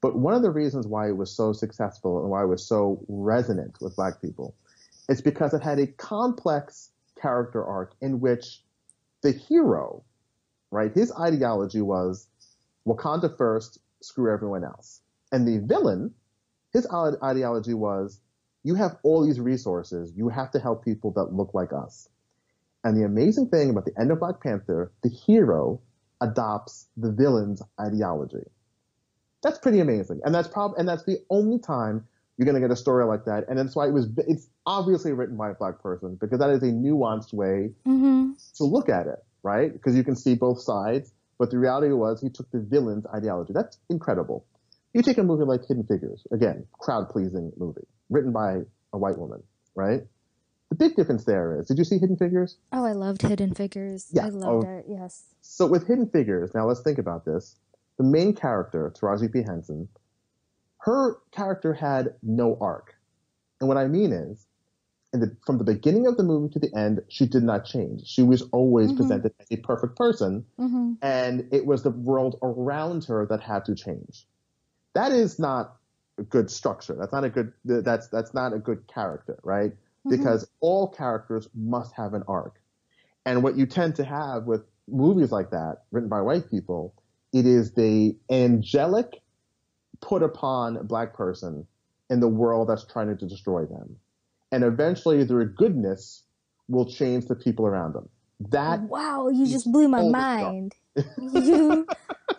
Speaker 2: But one of the reasons why it was so successful and why it was so resonant with black people is because it had a complex character arc in which the hero, right, his ideology was Wakanda first, screw everyone else. And the villain, his ideology was you have all these resources, you have to help people that look like us. And the amazing thing about the end of Black Panther, the hero adopts the villain's ideology. That's pretty amazing, and that's prob- and that's the only time you're going to get a story like that. And that's why it was. It's obviously written by a black person because that is a nuanced way mm-hmm. to look at it, right? Because you can see both sides. But the reality was he took the villain's ideology. That's incredible. You take a movie like Hidden Figures, again, crowd pleasing movie, written by a white woman, right? The big difference there is, did you see Hidden Figures?
Speaker 1: Oh, I loved Hidden Figures. Yeah. I loved oh. it, yes.
Speaker 2: So with Hidden Figures, now let's think about this the main character, Taraji P. Henson, her character had no arc. And what I mean is, the, from the beginning of the movie to the end, she did not change. She was always mm-hmm. presented as a perfect person, mm-hmm. and it was the world around her that had to change. That is not a good structure. That's not a good. That's that's not a good character, right? Mm-hmm. Because all characters must have an arc, and what you tend to have with movies like that, written by white people, it is the angelic put upon black person in the world that's trying to destroy them. And eventually their goodness will change the people around them. That
Speaker 1: Wow, you just blew my mind. you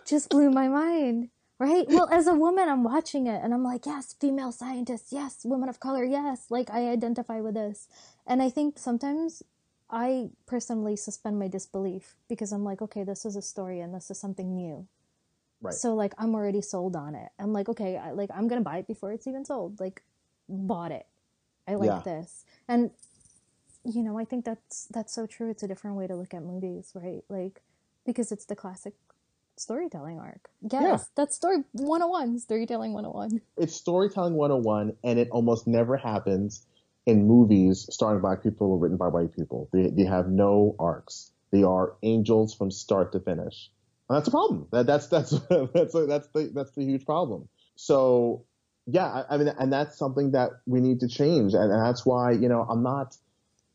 Speaker 1: just blew my mind. Right? Well, as a woman, I'm watching it and I'm like, yes, female scientists, yes, women of color, yes, like I identify with this. And I think sometimes I personally suspend my disbelief because I'm like, okay, this is a story and this is something new. Right. So like I'm already sold on it. I'm like, okay, I, like I'm gonna buy it before it's even sold. Like, bought it. I like yeah. this, and you know, I think that's that's so true. It's a different way to look at movies, right? Like, because it's the classic storytelling arc. Yes, yeah. that's story 101, storytelling 101.
Speaker 2: It's storytelling 101, and it almost never happens in movies starring black people or written by white people. They, they have no arcs. They are angels from start to finish. And that's a problem. That, that's that's that's a, that's the that's the huge problem. So yeah, I, I, mean, and that's something that we need to change, and, and that's why you know I'm not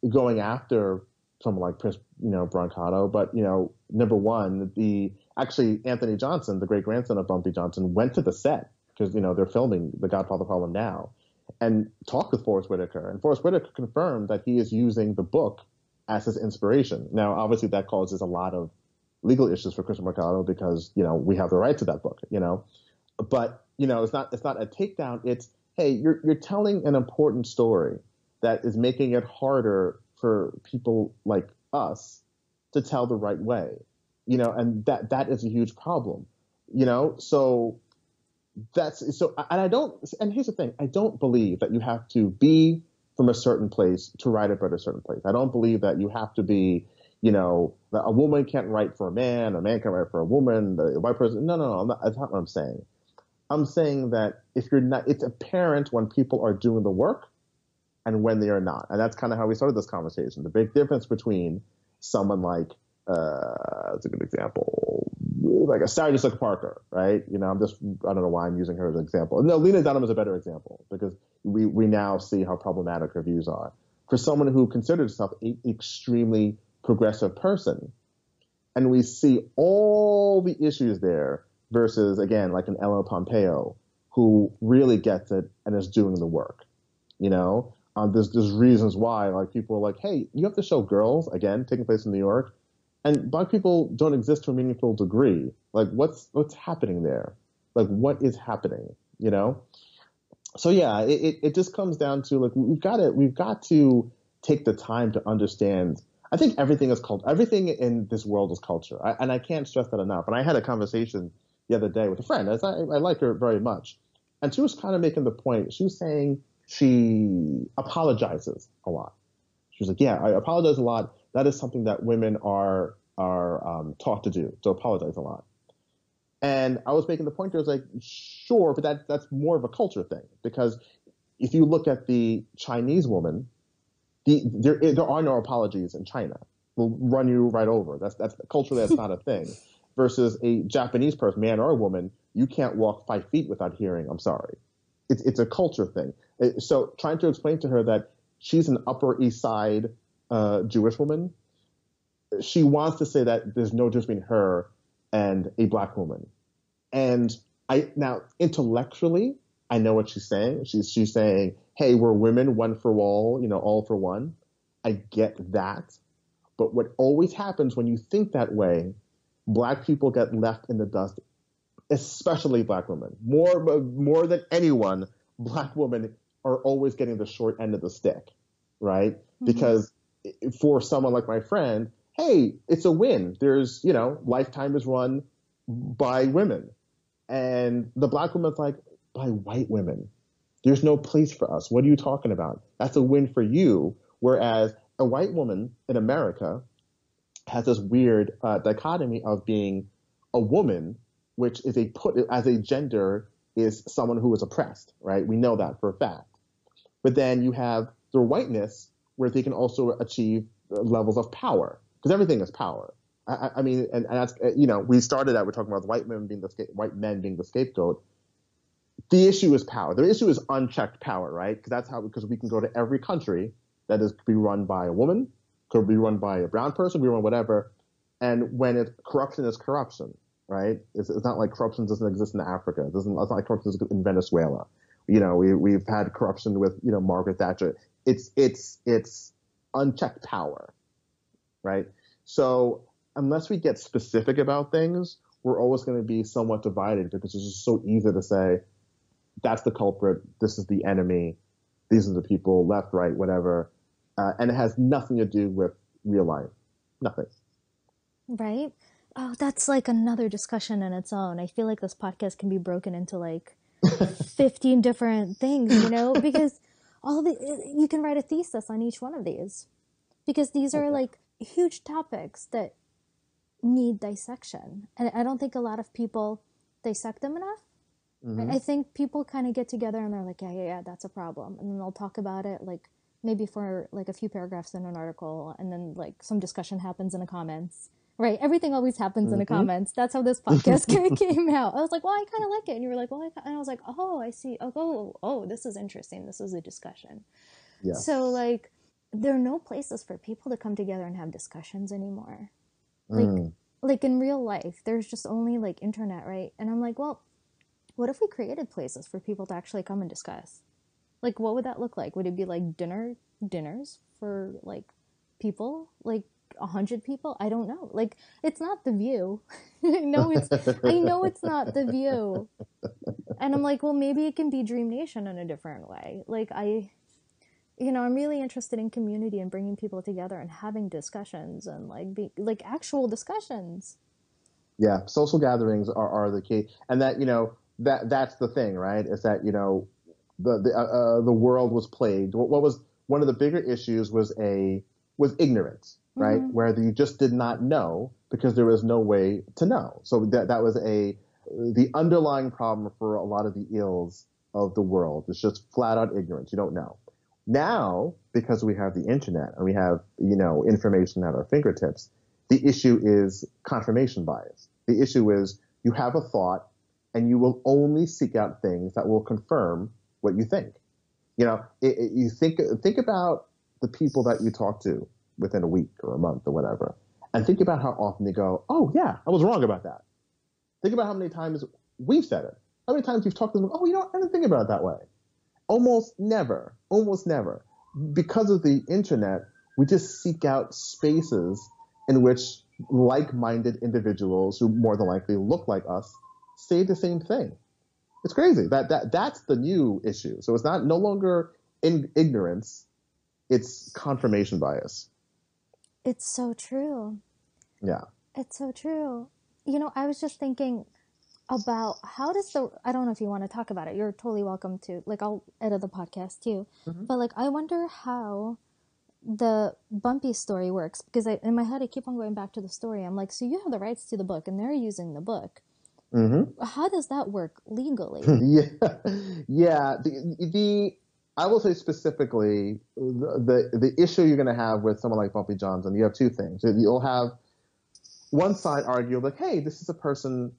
Speaker 2: going after someone like Chris, you know, Brancato, but you know, number one, the actually Anthony Johnson, the great grandson of Bumpy Johnson, went to the set because you know they're filming The Godfather of Harlem now, and talked with Forest Whitaker. And Forest Whitaker confirmed that he is using the book as his inspiration. Now, obviously, that causes a lot of legal issues for Chris Brancato because you know we have the right to that book. You know, but you know it's not it's not a takedown. It's hey, you're you're telling an important story that is making it harder for people like us to tell the right way. You know, and that that is a huge problem. You know, so that's so and I don't and here's the thing I don't believe that you have to be from a certain place to write about a certain place. I don't believe that you have to be, you know, that a woman can't write for a man, a man can't write for a woman, the white person. No, no, no, not, that's not what I'm saying. I'm saying that if you're not, it's apparent when people are doing the work and when they are not. And that's kind of how we started this conversation. The big difference between someone like, uh, that's a good example, like a Sarah Jessica Parker, right? You know, I'm just I don't know why I'm using her as an example. No, Lena Dunham is a better example because we we now see how problematic her views are. For someone who considers herself an extremely progressive person, and we see all the issues there versus again like an Ellen Pompeo who really gets it and is doing the work. You know, um, there's there's reasons why like people are like, hey, you have to show girls again taking place in New York and black people don't exist to a meaningful degree. Like what's what's happening there? Like what is happening? You know? So yeah, it, it, just comes down to like we've got to we've got to take the time to understand. I think everything is called everything in this world is culture, I, and I can't stress that enough. And I had a conversation the other day with a friend. I, I like her very much, and she was kind of making the point. She was saying she apologizes a lot. She was like, "Yeah, I apologize a lot, that is something that women are are um, taught to do, to apologize a lot. And I was making the point, I was like, sure, but that that's more of a culture thing because if you look at the Chinese woman, the, there there are no apologies in China. We'll run you right over. That's that's culturally that's not a thing. Versus a Japanese person, man or woman, you can't walk five feet without hearing "I'm sorry." It's it's a culture thing. So trying to explain to her that she's an Upper East Side uh, Jewish woman, she wants to say that there's no difference between her and a black woman. And I now intellectually, I know what she's saying. She's she's saying, "Hey, we're women, one for all, you know, all for one." I get that, but what always happens when you think that way, black people get left in the dust, especially black women. More more than anyone, black women are always getting the short end of the stick, right? Mm-hmm. Because for someone like my friend, hey, it's a win. There's, you know, Lifetime is run by women. And the black woman's like, by white women. There's no place for us. What are you talking about? That's a win for you. Whereas a white woman in America has this weird uh, dichotomy of being a woman, which is a put as a gender is someone who is oppressed, right? We know that for a fact. But then you have their whiteness, where they can also achieve levels of power because everything is power. I, I mean, and, and, that's you know we started that we're talking about white men being the white men being the scapegoat. The issue is power. The issue is unchecked power, right? Because that's how because we can go to every country that is be run by a woman, could be run by a brown person, be run whatever, and when it corruption is corruption, right? It's, it's not like corruption doesn't exist in Africa. It doesn't. It's not like corruption exists in Venezuela. You know, we we've had corruption with you know Margaret Thatcher it's it's it's unchecked power, right? So unless we get specific about things, we're always going to be somewhat divided because it's just so easy to say that's the culprit, this is the enemy, these are the people, left, right, whatever, uh, and it has nothing to do with real life, nothing.
Speaker 1: Right. Oh, that's like another discussion in its own. I feel like this podcast can be broken into like 15 different things, you know, because all the you can write a thesis on each one of these. Because these are like huge topics that need dissection. And i don't think a lot of people dissect them enough. Mm-hmm. i think people kind of get together and they're like yeah yeah yeah that's a problem. And then they'll talk about it like maybe for like a few paragraphs in an article and then like some discussion happens in the comments Right. Everything always happens mm-hmm. in the mm-hmm. comments. That's how this podcast came out. I was like, well, I kind of like it. And you were like, well, I, and I was like, oh, I see. Oh, oh, oh, this is interesting. This is a discussion. Yeah. So, like, there are no places for people to come together and have discussions anymore. Like, mm. like in real life, there's just only like internet, right? And I'm like, well, what if we created places for people to actually come and discuss? Like, what would that look like? Would it be like dinner dinners for like people? Like, a hundred people. I don't know. Like it's not the view. I know it's I know it's not the view. And I'm like, well, maybe it can be Dream Nation in a different way. Like I, you know, I'm really interested in community and bringing people together and having discussions and like be like actual discussions.
Speaker 2: Yeah, social gatherings are, are the key, and that you know that that's the thing, right? Is that you know the the uh, uh the world was plagued. What, what was one of the bigger issues was a was ignorance right? Mm-hmm. Where you just did not know because there was no way to know. So that that was a the underlying problem for a lot of the ills of the world. It's just flat out ignorance. You don't know. Now, because we have the internet and we have you know information at our fingertips, the issue is confirmation bias. The issue is you have a thought and you will only seek out things that will confirm what you think. You know, it, it, you think think about the people that you talk to within a week or a month or whatever, and think about how often they go, "Oh yeah, I was wrong about that." Think about how many times we've said it. How many times you've talked to them? Oh, you know, I didn't think about it that way. Almost never. Almost never. Because of the internet, we just seek out spaces in which like-minded individuals who more than likely look like us say the same thing. It's crazy. That that that's the new issue. So it's not no longer in ignorance, it's confirmation bias.
Speaker 1: It's so true.
Speaker 2: Yeah.
Speaker 1: It's so true. You know, I was just thinking about how does the I don't know if you want to talk about it. You're totally welcome to. Like I'll edit the podcast too. Mm-hmm. But like I wonder how the Bumpy story works because I, in my head I keep on going back to the story. I'm like, so you have the rights to the book and they're using the book. Mm-hmm. How does that work legally?
Speaker 2: yeah, yeah. The, the I will say specifically the, the the issue you're going to have with someone like Bumpy Johnson. You have two things. You'll have one side argue like, hey, this is a person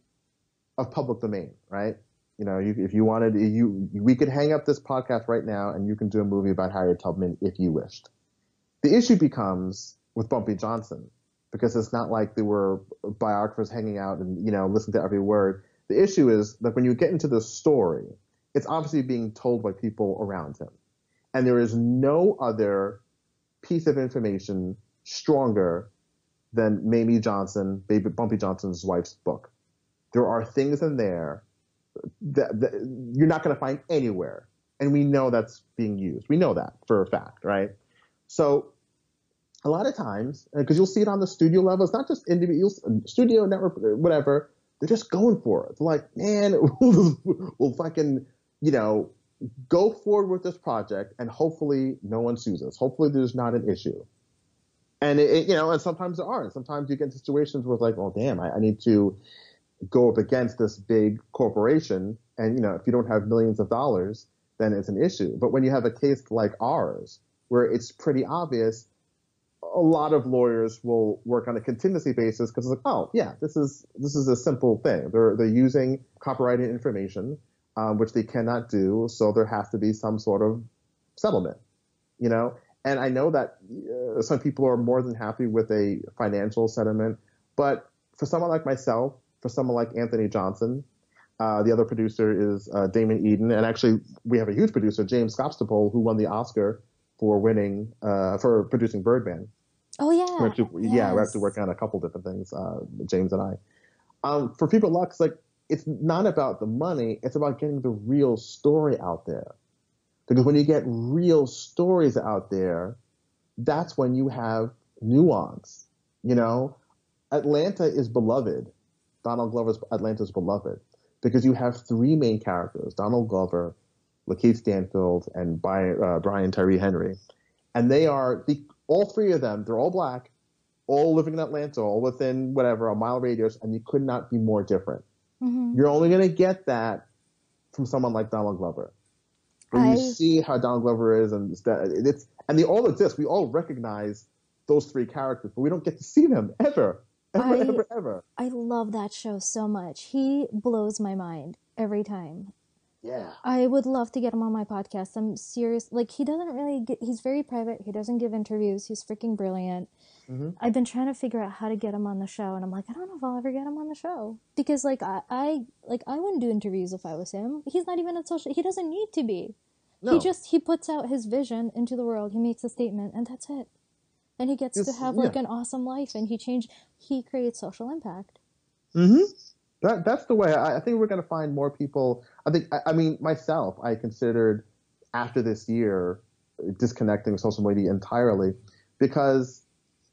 Speaker 2: of public domain, right? You know, you, if you wanted, you we could hang up this podcast right now, and you can do a movie about Harriet Tubman if you wished. The issue becomes with Bumpy Johnson because it's not like there were biographers hanging out and you know listening to every word. The issue is that when you get into the story, it's obviously being told by people around him, and there is no other piece of information stronger than Mayme Johnson, Baby Bumpy Johnson's wife's book. There are things in there that, that you're not going to find anywhere, and we know that's being used. We know that for a fact, right? So a lot of times, because you'll see it on the studio level, it's not just individual studio network, whatever. They're just going for it. They're like, man, we'll, we'll fucking, you know, go forward with this project, and hopefully no one sues us. Hopefully there's not an issue. And it, it, you know, and sometimes there are. Sometimes you get situations where it's like, oh damn, I, I need to go up against this big corporation, and you know, if you don't have millions of dollars, then it's an issue. But when you have a case like ours, where it's pretty obvious a lot of lawyers will work on a contingency basis because it's like, oh yeah, this is this is a simple thing. They're they're using copyrighted information, um, which they cannot do, so there has to be some sort of settlement, you know. And I know that uh, some people are more than happy with a financial settlement, but for someone like myself, for someone like Anthony Johnson, uh, the other producer is uh, Damon Eden, and actually we have a huge producer, James Skotchdopole, who won the Oscar for winning uh, for producing Birdman.
Speaker 1: Oh yeah,
Speaker 2: actually, yes. yeah, we're actually working on a couple different things, uh, James and I. Um, for people like it's like it's not about the money; it's about getting the real story out there. Because when you get real stories out there, that's when you have nuance. You know, Atlanta is beloved. Donald Glover's Atlanta is beloved because you have three main characters: Donald Glover, LaKeith Stanfield, and Brian, uh, Brian Tyree Henry, and they are the all three of them. They're all black, all living in Atlanta, all within whatever a mile radius, and you could not be more different. Mm-hmm. You're only going to get that from someone like Donald Glover, where I... you see how Donald Glover is, and it's and they all exist. We all recognize those three characters, but we don't get to see them ever. Ever, I, ever, ever.
Speaker 1: I love that show so much. He blows my mind every time.
Speaker 2: Yeah.
Speaker 1: I would love to get him on my podcast. I'm serious. Like, he doesn't really get, he's very private. He doesn't give interviews. He's freaking brilliant. Mm-hmm. I've been trying to figure out how to get him on the show, and I'm like, I don't know if I'll ever get him on the show because, like, I, I like I wouldn't do interviews if I was him. He's not even a social. He doesn't need to be. No. He just he puts out his vision into the world. He makes a statement, and that's it. And he gets to have like an awesome life, and he changed. He creates social impact.
Speaker 2: Mm-hmm. That that's the way. I, I think we're going to find more people. I think. I, I, mean, myself, I considered after this year disconnecting social media entirely because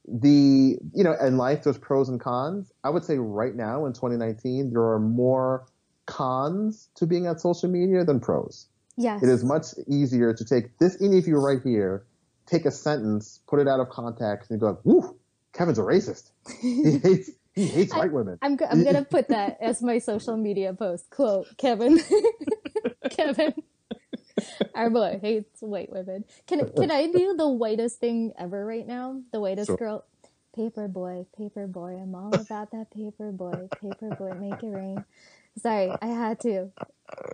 Speaker 2: the you know in life there's pros and cons. I would say right now in 2019 there are more cons to being on social media than pros.
Speaker 1: Yes.
Speaker 2: It is much easier to take this interview right here, take a sentence, put it out of context, and go, "Woo, Kevin's a racist. He hates he hates white women.
Speaker 1: I'm, I'm to put that as my social media post. Quote, Kevin. Kevin. Our boy hates white women. Can can I do the whitest thing ever right now? The whitest sure. girl. Paper boy, paper boy. I'm all about that paper boy, paper boy. Make it rain. Sorry, I had to.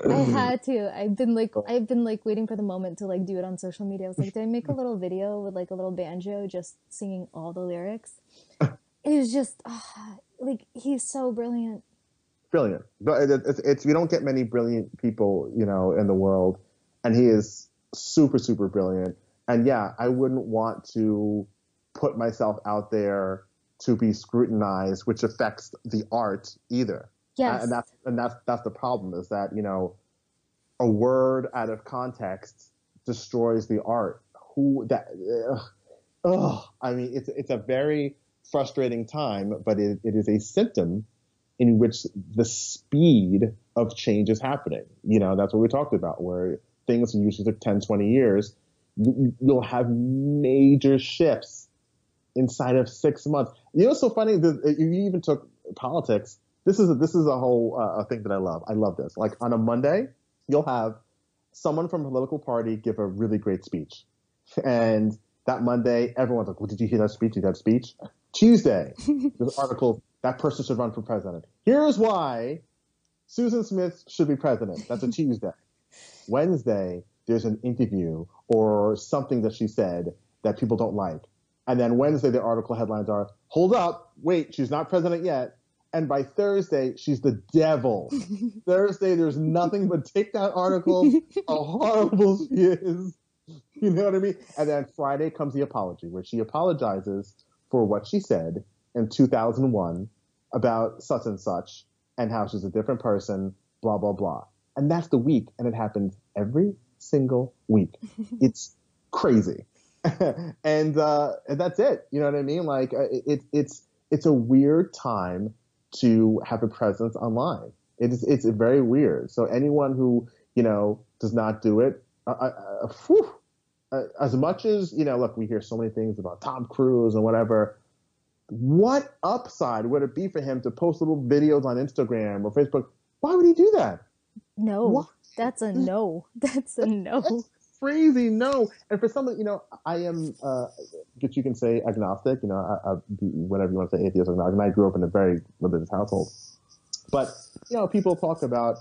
Speaker 1: I had to. I've been like, I've been like waiting for the moment to like do it on social media. I was like, did I make a little video with like a little banjo just singing all the lyrics? It was just uh, like he's so brilliant.
Speaker 2: Brilliant. But it's, it's we don't get many brilliant people, you know, in the world, and he is super super brilliant. And yeah, I wouldn't want to put myself out there to be scrutinized, which affects the art either.
Speaker 1: Yes.
Speaker 2: And that's and that's that's the problem is that you know a word out of context destroys the art. Who that? Oh, I mean, it's it's a very frustrating time, but it, it is a symptom in which the speed of change is happening. You know, that's what we talked about, where things usually took 10, 20 years, you'll have major shifts inside of six months. You know, so funny that you even took politics. This is a, this is a whole uh, thing that I love. I love this. Like on a Monday, you'll have someone from a political party give a really great speech, and that Monday, everyone's like, "Well, did you hear that speech? Did you hear that speech?" Tuesday, this article that person should run for president. Here's why Susan Smith should be president. That's a Tuesday. Wednesday, there's an interview or something that she said that people don't like. And then Wednesday, the article headlines are, hold up, wait, she's not president yet. And by Thursday, she's the devil. Thursday, there's nothing but take that article, how horrible she is. You know what I mean? And then Friday comes the apology, where she apologizes for what she said in 2001 about such and such and how she's a different person, blah, blah, blah. And that's the week. And it happens every single week. it's crazy. and, uh, and that's it. You know what I mean? Like uh, it, it's, it's a weird time to have a presence online. It is, it's very weird. So anyone who, you know, does not do it, uh, uh, whew, uh, as much as, you know, look, we hear so many things about Tom Cruise and whatever. What upside would it be for him to post little videos on Instagram or Facebook? Why would he do that?
Speaker 1: No, what? that's a no. That's a no. That's
Speaker 2: crazy no. And for someone, you know, I am, uh, but you can say agnostic, you know, I, I, whatever you want to say, atheist, agnostic. And I grew up in a very religious household. But, you know, people talk about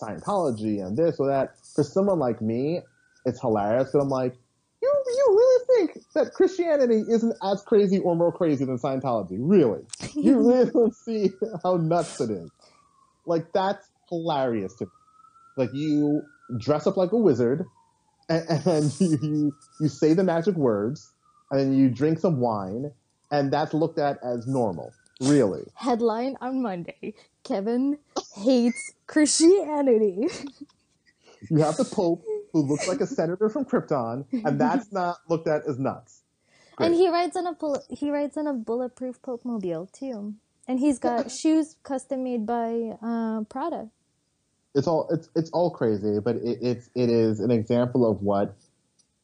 Speaker 2: Scientology and this or that. For someone like me, it's hilarious because I'm like, you, you really think that Christianity isn't as crazy or more crazy than Scientology? Really? You really don't see how nuts it is. Like, that's hilarious to me. Like, you dress up like a wizard and, and you, you, you say the magic words and then you drink some wine and that's looked at as normal. Really.
Speaker 1: Headline on Monday Kevin hates Christianity.
Speaker 2: you have the Pope who looks like a senator from Krypton, and that's not looked at as nuts.
Speaker 1: Great. And he rides on a he rides on a bulletproof Pope mobile too, and he's got shoes custom made by uh, Prada.
Speaker 2: It's all it's it's all crazy, but it, it's it is an example of what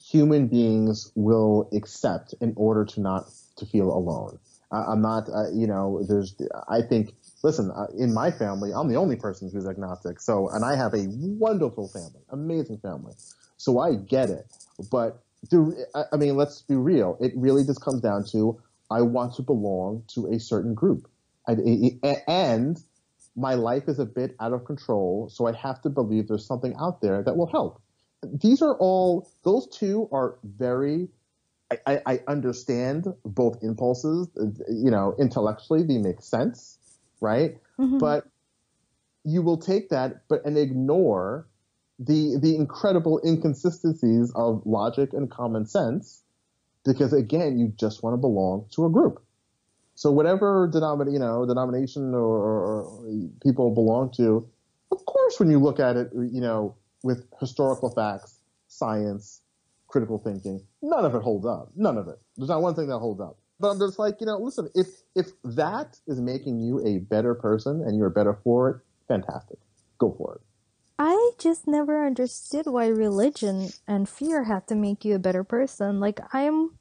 Speaker 2: human beings will accept in order to not to feel alone. I'm not, uh, you know, there's, I think, listen, uh, in my family, I'm the only person who's agnostic. So, and I have a wonderful family, amazing family. So I get it. But do, I mean, let's be real. It really just comes down to, I want to belong to a certain group. I, and my life is a bit out of control. So I have to believe there's something out there that will help. These are all, those two are very I, I, understand both impulses. You know, intellectually they make sense, right? Mm-hmm. But you will take that, but and ignore the the incredible inconsistencies of logic and common sense, because again, you just want to belong to a group. So whatever you know, denomination or, or people belong to, of course, when you look at it, you know, with historical facts, science, critical thinking. None of it holds up. None of it. There's not one thing that holds up. But I'm just like, you know, listen, if if that is making you a better person and you're better for it, fantastic. Go for it.
Speaker 1: I just never understood why religion and fear have to make you a better person. Like I'm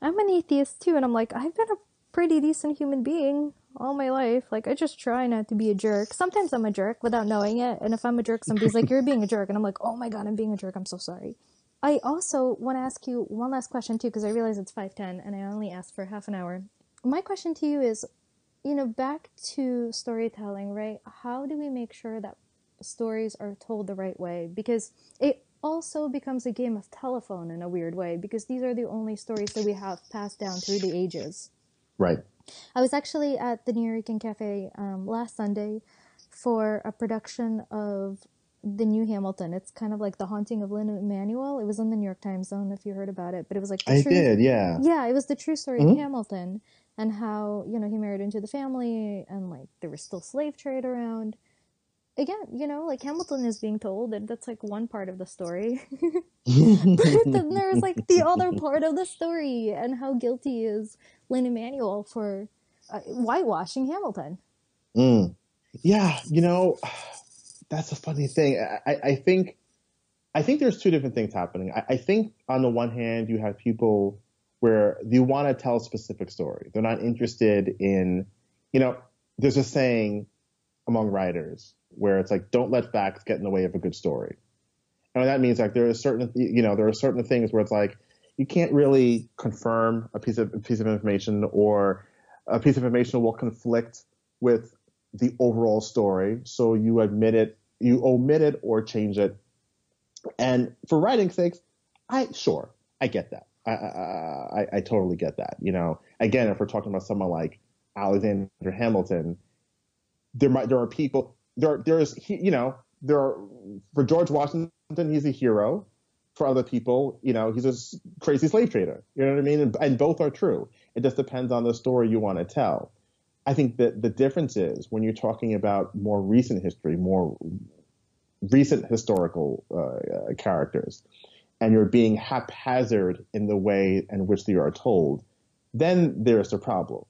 Speaker 1: I'm an atheist too and I'm like I've been a pretty decent human being all my life. Like I just try not to be a jerk. Sometimes I'm a jerk without knowing it. And if I'm a jerk, somebody's like, You're being a jerk and I'm like, Oh my god, I'm being a jerk, I'm so sorry. I also want to ask you one last question too, because I realize it's five ten, and I only asked for half an hour. my question to you is, you know, back to storytelling, right? How do we make sure that stories are told the right way? Because it also becomes a game of telephone in a weird way because these are the only stories that we have passed down through the ages.
Speaker 2: Right.
Speaker 1: I was actually at the Nuyorican Cafe um, last Sunday for a production of the new Hamilton. It's kind of like the haunting of Lin Manuel. It was in the New York Times. I don't know if you heard about it, but it was like
Speaker 2: I
Speaker 1: true,
Speaker 2: did, yeah.
Speaker 1: yeah, it was the true story
Speaker 2: Mhm.
Speaker 1: of Hamilton and how you know he married into the family and like there was still slave trade around. Again, you know, like Hamilton is being told, and that's like one part of the story. but then there's like the other part of the story and how guilty is Lin Manuel for uh, whitewashing Hamilton.
Speaker 2: Mm. Yeah, you know, that's a funny thing. I, I- I think, I think there's two different things happening. I, I think on the one hand, you have people where they want to tell a specific story. They're not interested in, you know, there's a saying among writers where it's like, don't let facts get in the way of a good story. And that means like there are certain, you know, there are certain things where it's like you can't really confirm a piece of a piece of information or a piece of information will conflict with the overall story. So you admit it, you omit it or change it. And for writing's sakes, I sure I get that. I, I I I totally get that. You know, again, if we're talking about someone like Alexander Hamilton, there might there are people there there's he- you know there are for George Washington he's a hero. For other people, you know, he's a crazy slave trader. You know what I mean? And, and both are true. It just depends on the story you want to tell. I think that the difference is when you're talking about more recent history, more recent historical uh, uh, characters, and you're being haphazard in the way in which they are told, then there's the problem.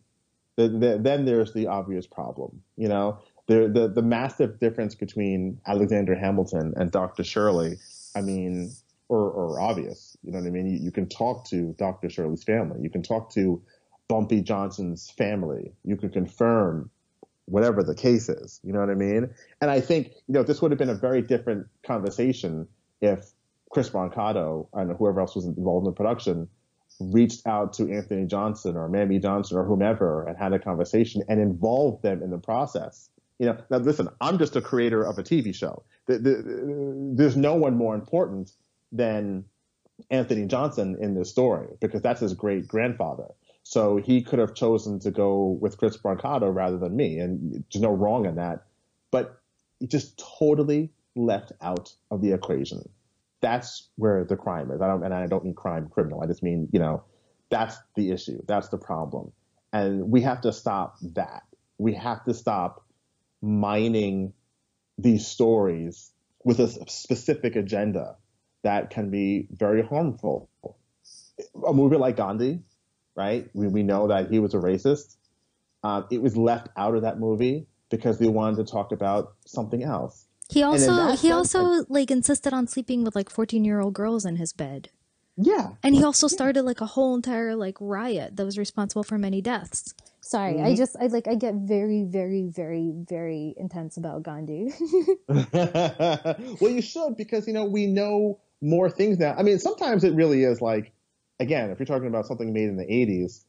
Speaker 2: The, the, then there's the obvious problem. You know, the, the the massive difference between Alexander Hamilton and Dr. Shirley. I mean, or, or obvious. You know what I mean? You, you can talk to Dr. Shirley's family. You can talk to Bumpy Johnson's family. You can confirm whatever the case is. You know what I mean? And I think, you know, this would have been a very different conversation if Chris Brancato and whoever else was involved in the production reached out to Anthony Johnson or Mayme Johnson or whomever and had a conversation and involved them in the process. You know, now listen, I'm just a creator of a TV show. The, the, there's no one more important than Anthony Johnson in this story because that's his great grandfather. So he could have chosen to go with Chris Brancato rather than me, and there's no wrong in that. But he just totally left out of the equation. That's where the crime is. I don't, and I don't mean crime criminal. I just mean you know, that's the issue. That's the problem, and we have to stop that. We have to stop mining these stories with a specific agenda that can be very harmful. A movie like Gandhi, right? We, we know that he was a racist. Um, it was left out of that movie because they wanted to talk about something else.
Speaker 1: He also he also like insisted on sleeping with like 14-year-old girls in his bed.
Speaker 2: Yeah.
Speaker 1: And he also started like a whole entire like riot that was responsible for many deaths. Sorry, I
Speaker 2: Mhm.
Speaker 1: just I like I get very very very very intense about Gandhi.
Speaker 2: well, you should because you know we know more things now. I mean, sometimes it really is like, again, if you're talking about something made in the '80s,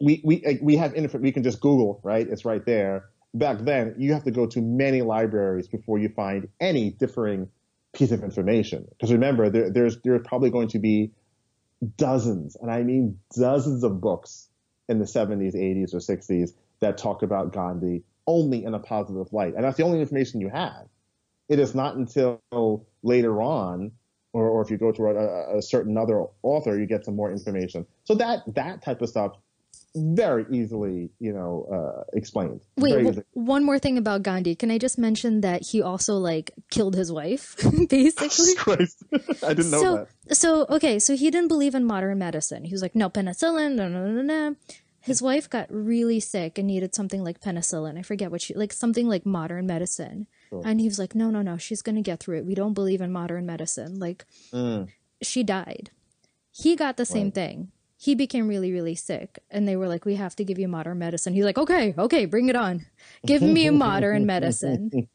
Speaker 2: we we we have. We can just Google, right? It's right there. Back then, you have to go to many libraries before you find any differing piece of information. Because remember, there, there's there's probably going to be dozens, and I mean dozens of books in the 70s, 80s, or 60s that talk about Gandhi only in a positive light, and that's the only information you have. It is not until later on, or, or if you go to a, a certain other author, you get some more information. So that that type of stuff, very easily, you know, uh, explained.
Speaker 1: Wait, w- one more thing about Gandhi. Can I just mention that he also like killed his wife, basically?
Speaker 2: Jesus Christ, I didn't know
Speaker 1: so,
Speaker 2: that.
Speaker 1: So, okay, so he didn't believe in modern medicine. He was like, no penicillin, no, no, no, no. His wife got really sick and needed something like penicillin. I forget what she, like something like modern medicine.
Speaker 2: Sure.
Speaker 1: And he was like, no, no, no, she's going to get through it. We don't believe in modern medicine. Like,
Speaker 2: Mm.
Speaker 1: she died. He got the same
Speaker 2: Right.
Speaker 1: thing. He became really, really sick. And they were like, we have to give you modern medicine. He's like, okay, okay, bring it on. Give me modern medicine.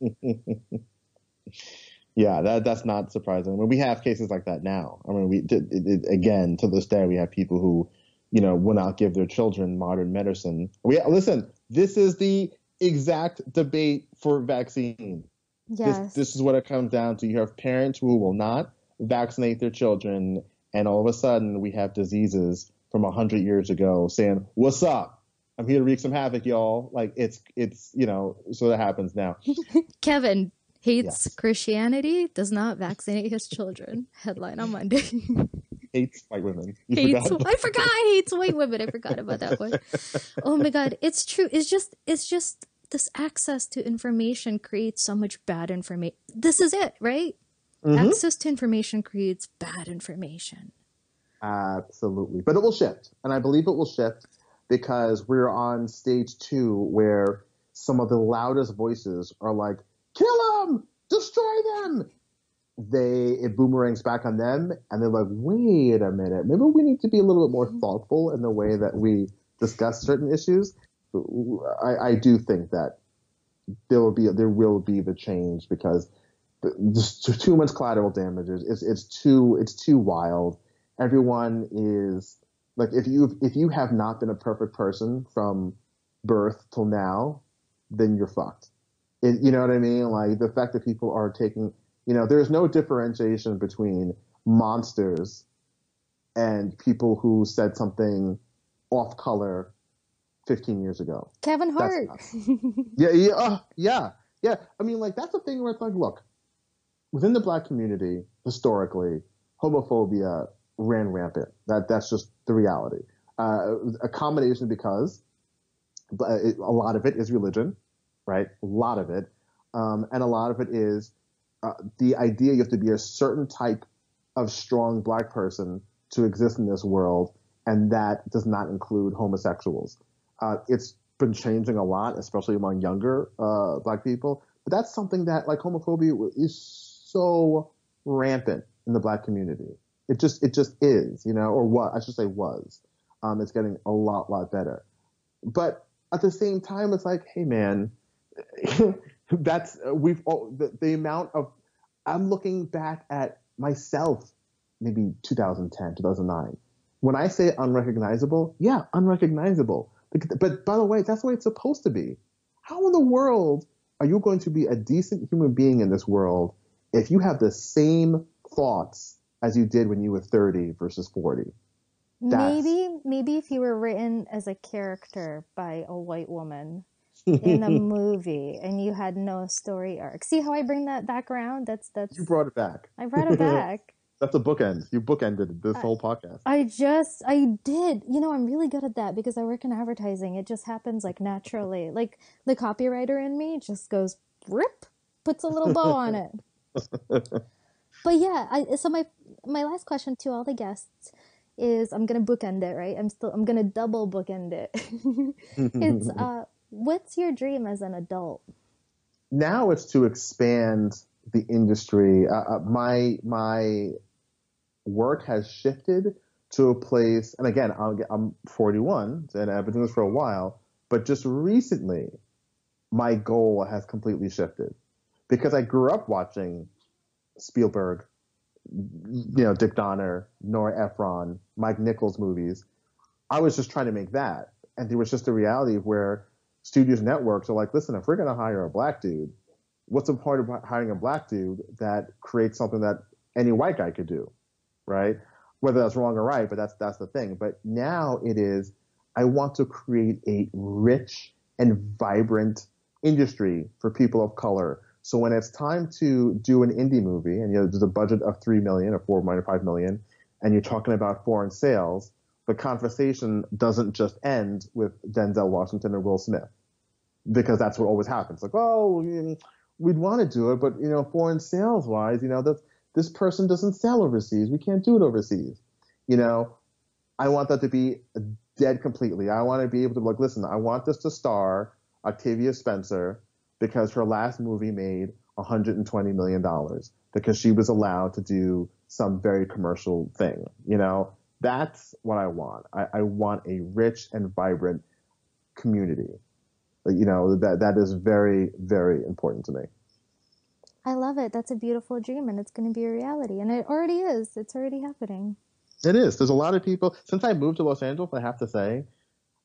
Speaker 2: Yeah, that that's not surprising. I mean, we have cases like that now. I mean, we it, it, again to this day we have people who you know, will not give their children modern medicine. We listen. This is the exact debate for vaccine. Yes. This, this is what it comes down to. You have parents who will not vaccinate their children, and all of a sudden we have diseases from a hundred years ago saying, "What's up? I'm here to wreak some havoc, y'all." Like it's it's you know, so that happens now.
Speaker 1: Kevin hates yes. Christianity, does not vaccinate his children. Headline on Monday.
Speaker 2: hates white women.
Speaker 1: You hates, forgot? I forgot. Hates white women. I forgot about that one. Oh my god, it's true. It's just it's just this access to information creates so much bad information. This is it, right? Mm-hmm. Access to information creates bad information.
Speaker 2: Absolutely. But it will shift. And I believe it will shift because we're on stage two where some of the loudest voices are like, kill them, destroy them. They, it boomerangs back on them and they're like, wait a minute, maybe we need to be a little bit more mm-hmm. thoughtful in the way that we discuss certain issues. I, I do think that there will be, there will be the change because just too much collateral damage. It's, it's too, it's too wild everyone is like if you if you have not been a perfect person from birth till now, then you're fucked. It, you know what I mean? Like the fact that people are taking, you know, there's no differentiation between monsters and people who said something off color 15 years ago.
Speaker 1: Kevin Hart.
Speaker 2: yeah, yeah, uh, yeah, yeah. I mean, like that's the thing where it's like, look, within the black community, historically, homophobia ran rampant. That that's just the reality. Uh, a combination because it, a lot of it is religion, right? A lot of it, um, and a lot of it is uh, the idea you have to be a certain type of strong black person to exist in this world, and that does not include homosexuals. Uh, it's been changing a lot, especially among younger uh, black people. But that's something that, like homophobia, is so rampant in the black community. It just it just is, you know, or what I should say was. Um, it's getting a lot lot better, but at the same time, it's like, hey man, that's we've all, the, the amount of I'm looking back at myself, maybe 2010, 2009. When I say unrecognizable, yeah, unrecognizable. But by the way, that's the way it's supposed to be. How in the world are you going to be a decent human being in this world if you have the same thoughts as you did when you were 30 versus 40.
Speaker 1: That's... Maybe, maybe if you were written as a character by a white woman in a movie and you had no story arc. See how I bring that back around? That's that's.
Speaker 2: You brought it back.
Speaker 1: I brought it back.
Speaker 2: that's a bookend. You bookended this I, whole podcast.
Speaker 1: I just, I did. You know, I'm really good at that because I work in advertising. It just happens like naturally. Like the copywriter in me just goes rip, puts a little bow on it. but yeah, I, so my my last question to all the guests is I'm gonna bookend it, right? I'm still I'm gonna double bookend it. it's uh, what's your dream as an adult?
Speaker 2: Now it's to expand the industry. Uh, uh my my work has shifted to a place, and again, I'm i am 41 and I've been doing this for a while, but just recently, my goal has completely shifted because I grew up watching Spielberg, you know, Dick Donner, Nora Ephron, Mike Nichols movies. I was just trying to make that. And there was just a reality where studios networks are like, listen, if we're going to hire a black dude, what's the point of hiring a black dude that creates something that any white guy could do, right? Whether that's wrong or right, but that's that's the thing. But now it is, I want to create a rich and vibrant industry for people of color so when it's time to do an indie movie, and you know, there's a budget of three million or four million, five million, and you're talking about foreign sales, the conversation doesn't just end with Denzel Washington and Will Smith, because that's what always happens. Like, oh, we'd want to do it, but you know, foreign sales wise, you know, that this person doesn't sell overseas. We can't do it overseas. You know, I want that to be dead completely. I want to be able to like, listen, I want this to star Octavia Spencer because her last movie made $120 million because she was allowed to do some very commercial thing. You know, that's what I want. I, I want a rich and vibrant community. You know, that, that is very, very important to me.
Speaker 1: I love it. That's a beautiful dream and it's going to be a reality. And it already is. It's already happening.
Speaker 2: It is. There's a lot of people. Since I moved to Los Angeles, I have to say,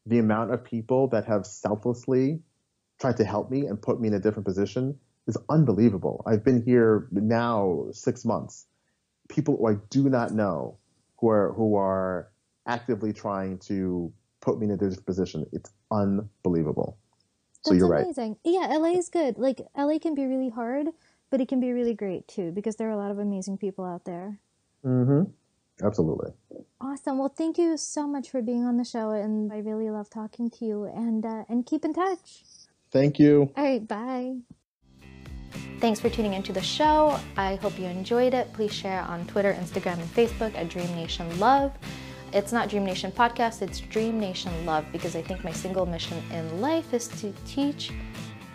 Speaker 2: the amount of people that have selflessly tried to help me and put me in a different position is unbelievable. I've been here now six months. People who I do not know who are who are actively trying to put me in a different position. It's unbelievable.
Speaker 1: So That's you're amazing. right. Yeah, LA is good. Like LA can be really hard, but it can be really great too because there are a lot of amazing people out there.
Speaker 2: Mm-hmm. Absolutely.
Speaker 1: Awesome. Well, thank you so much for being on the show, and I really love talking to you. And uh, and keep in touch.
Speaker 2: Thank you.
Speaker 1: All right. Bye. Thanks for tuning into the show. I hope you enjoyed it. Please share on Twitter, Instagram, and Facebook at Dream Nation Love. It's not Dream Nation Podcast, it's Dream Nation Love because I think my single mission in life is to teach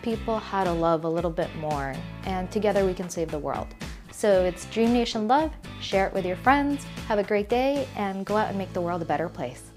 Speaker 1: people how to love a little bit more, and together we can save the world. So it's Dream Nation Love. Share it with your friends. Have a great day and go out and make the world a better place.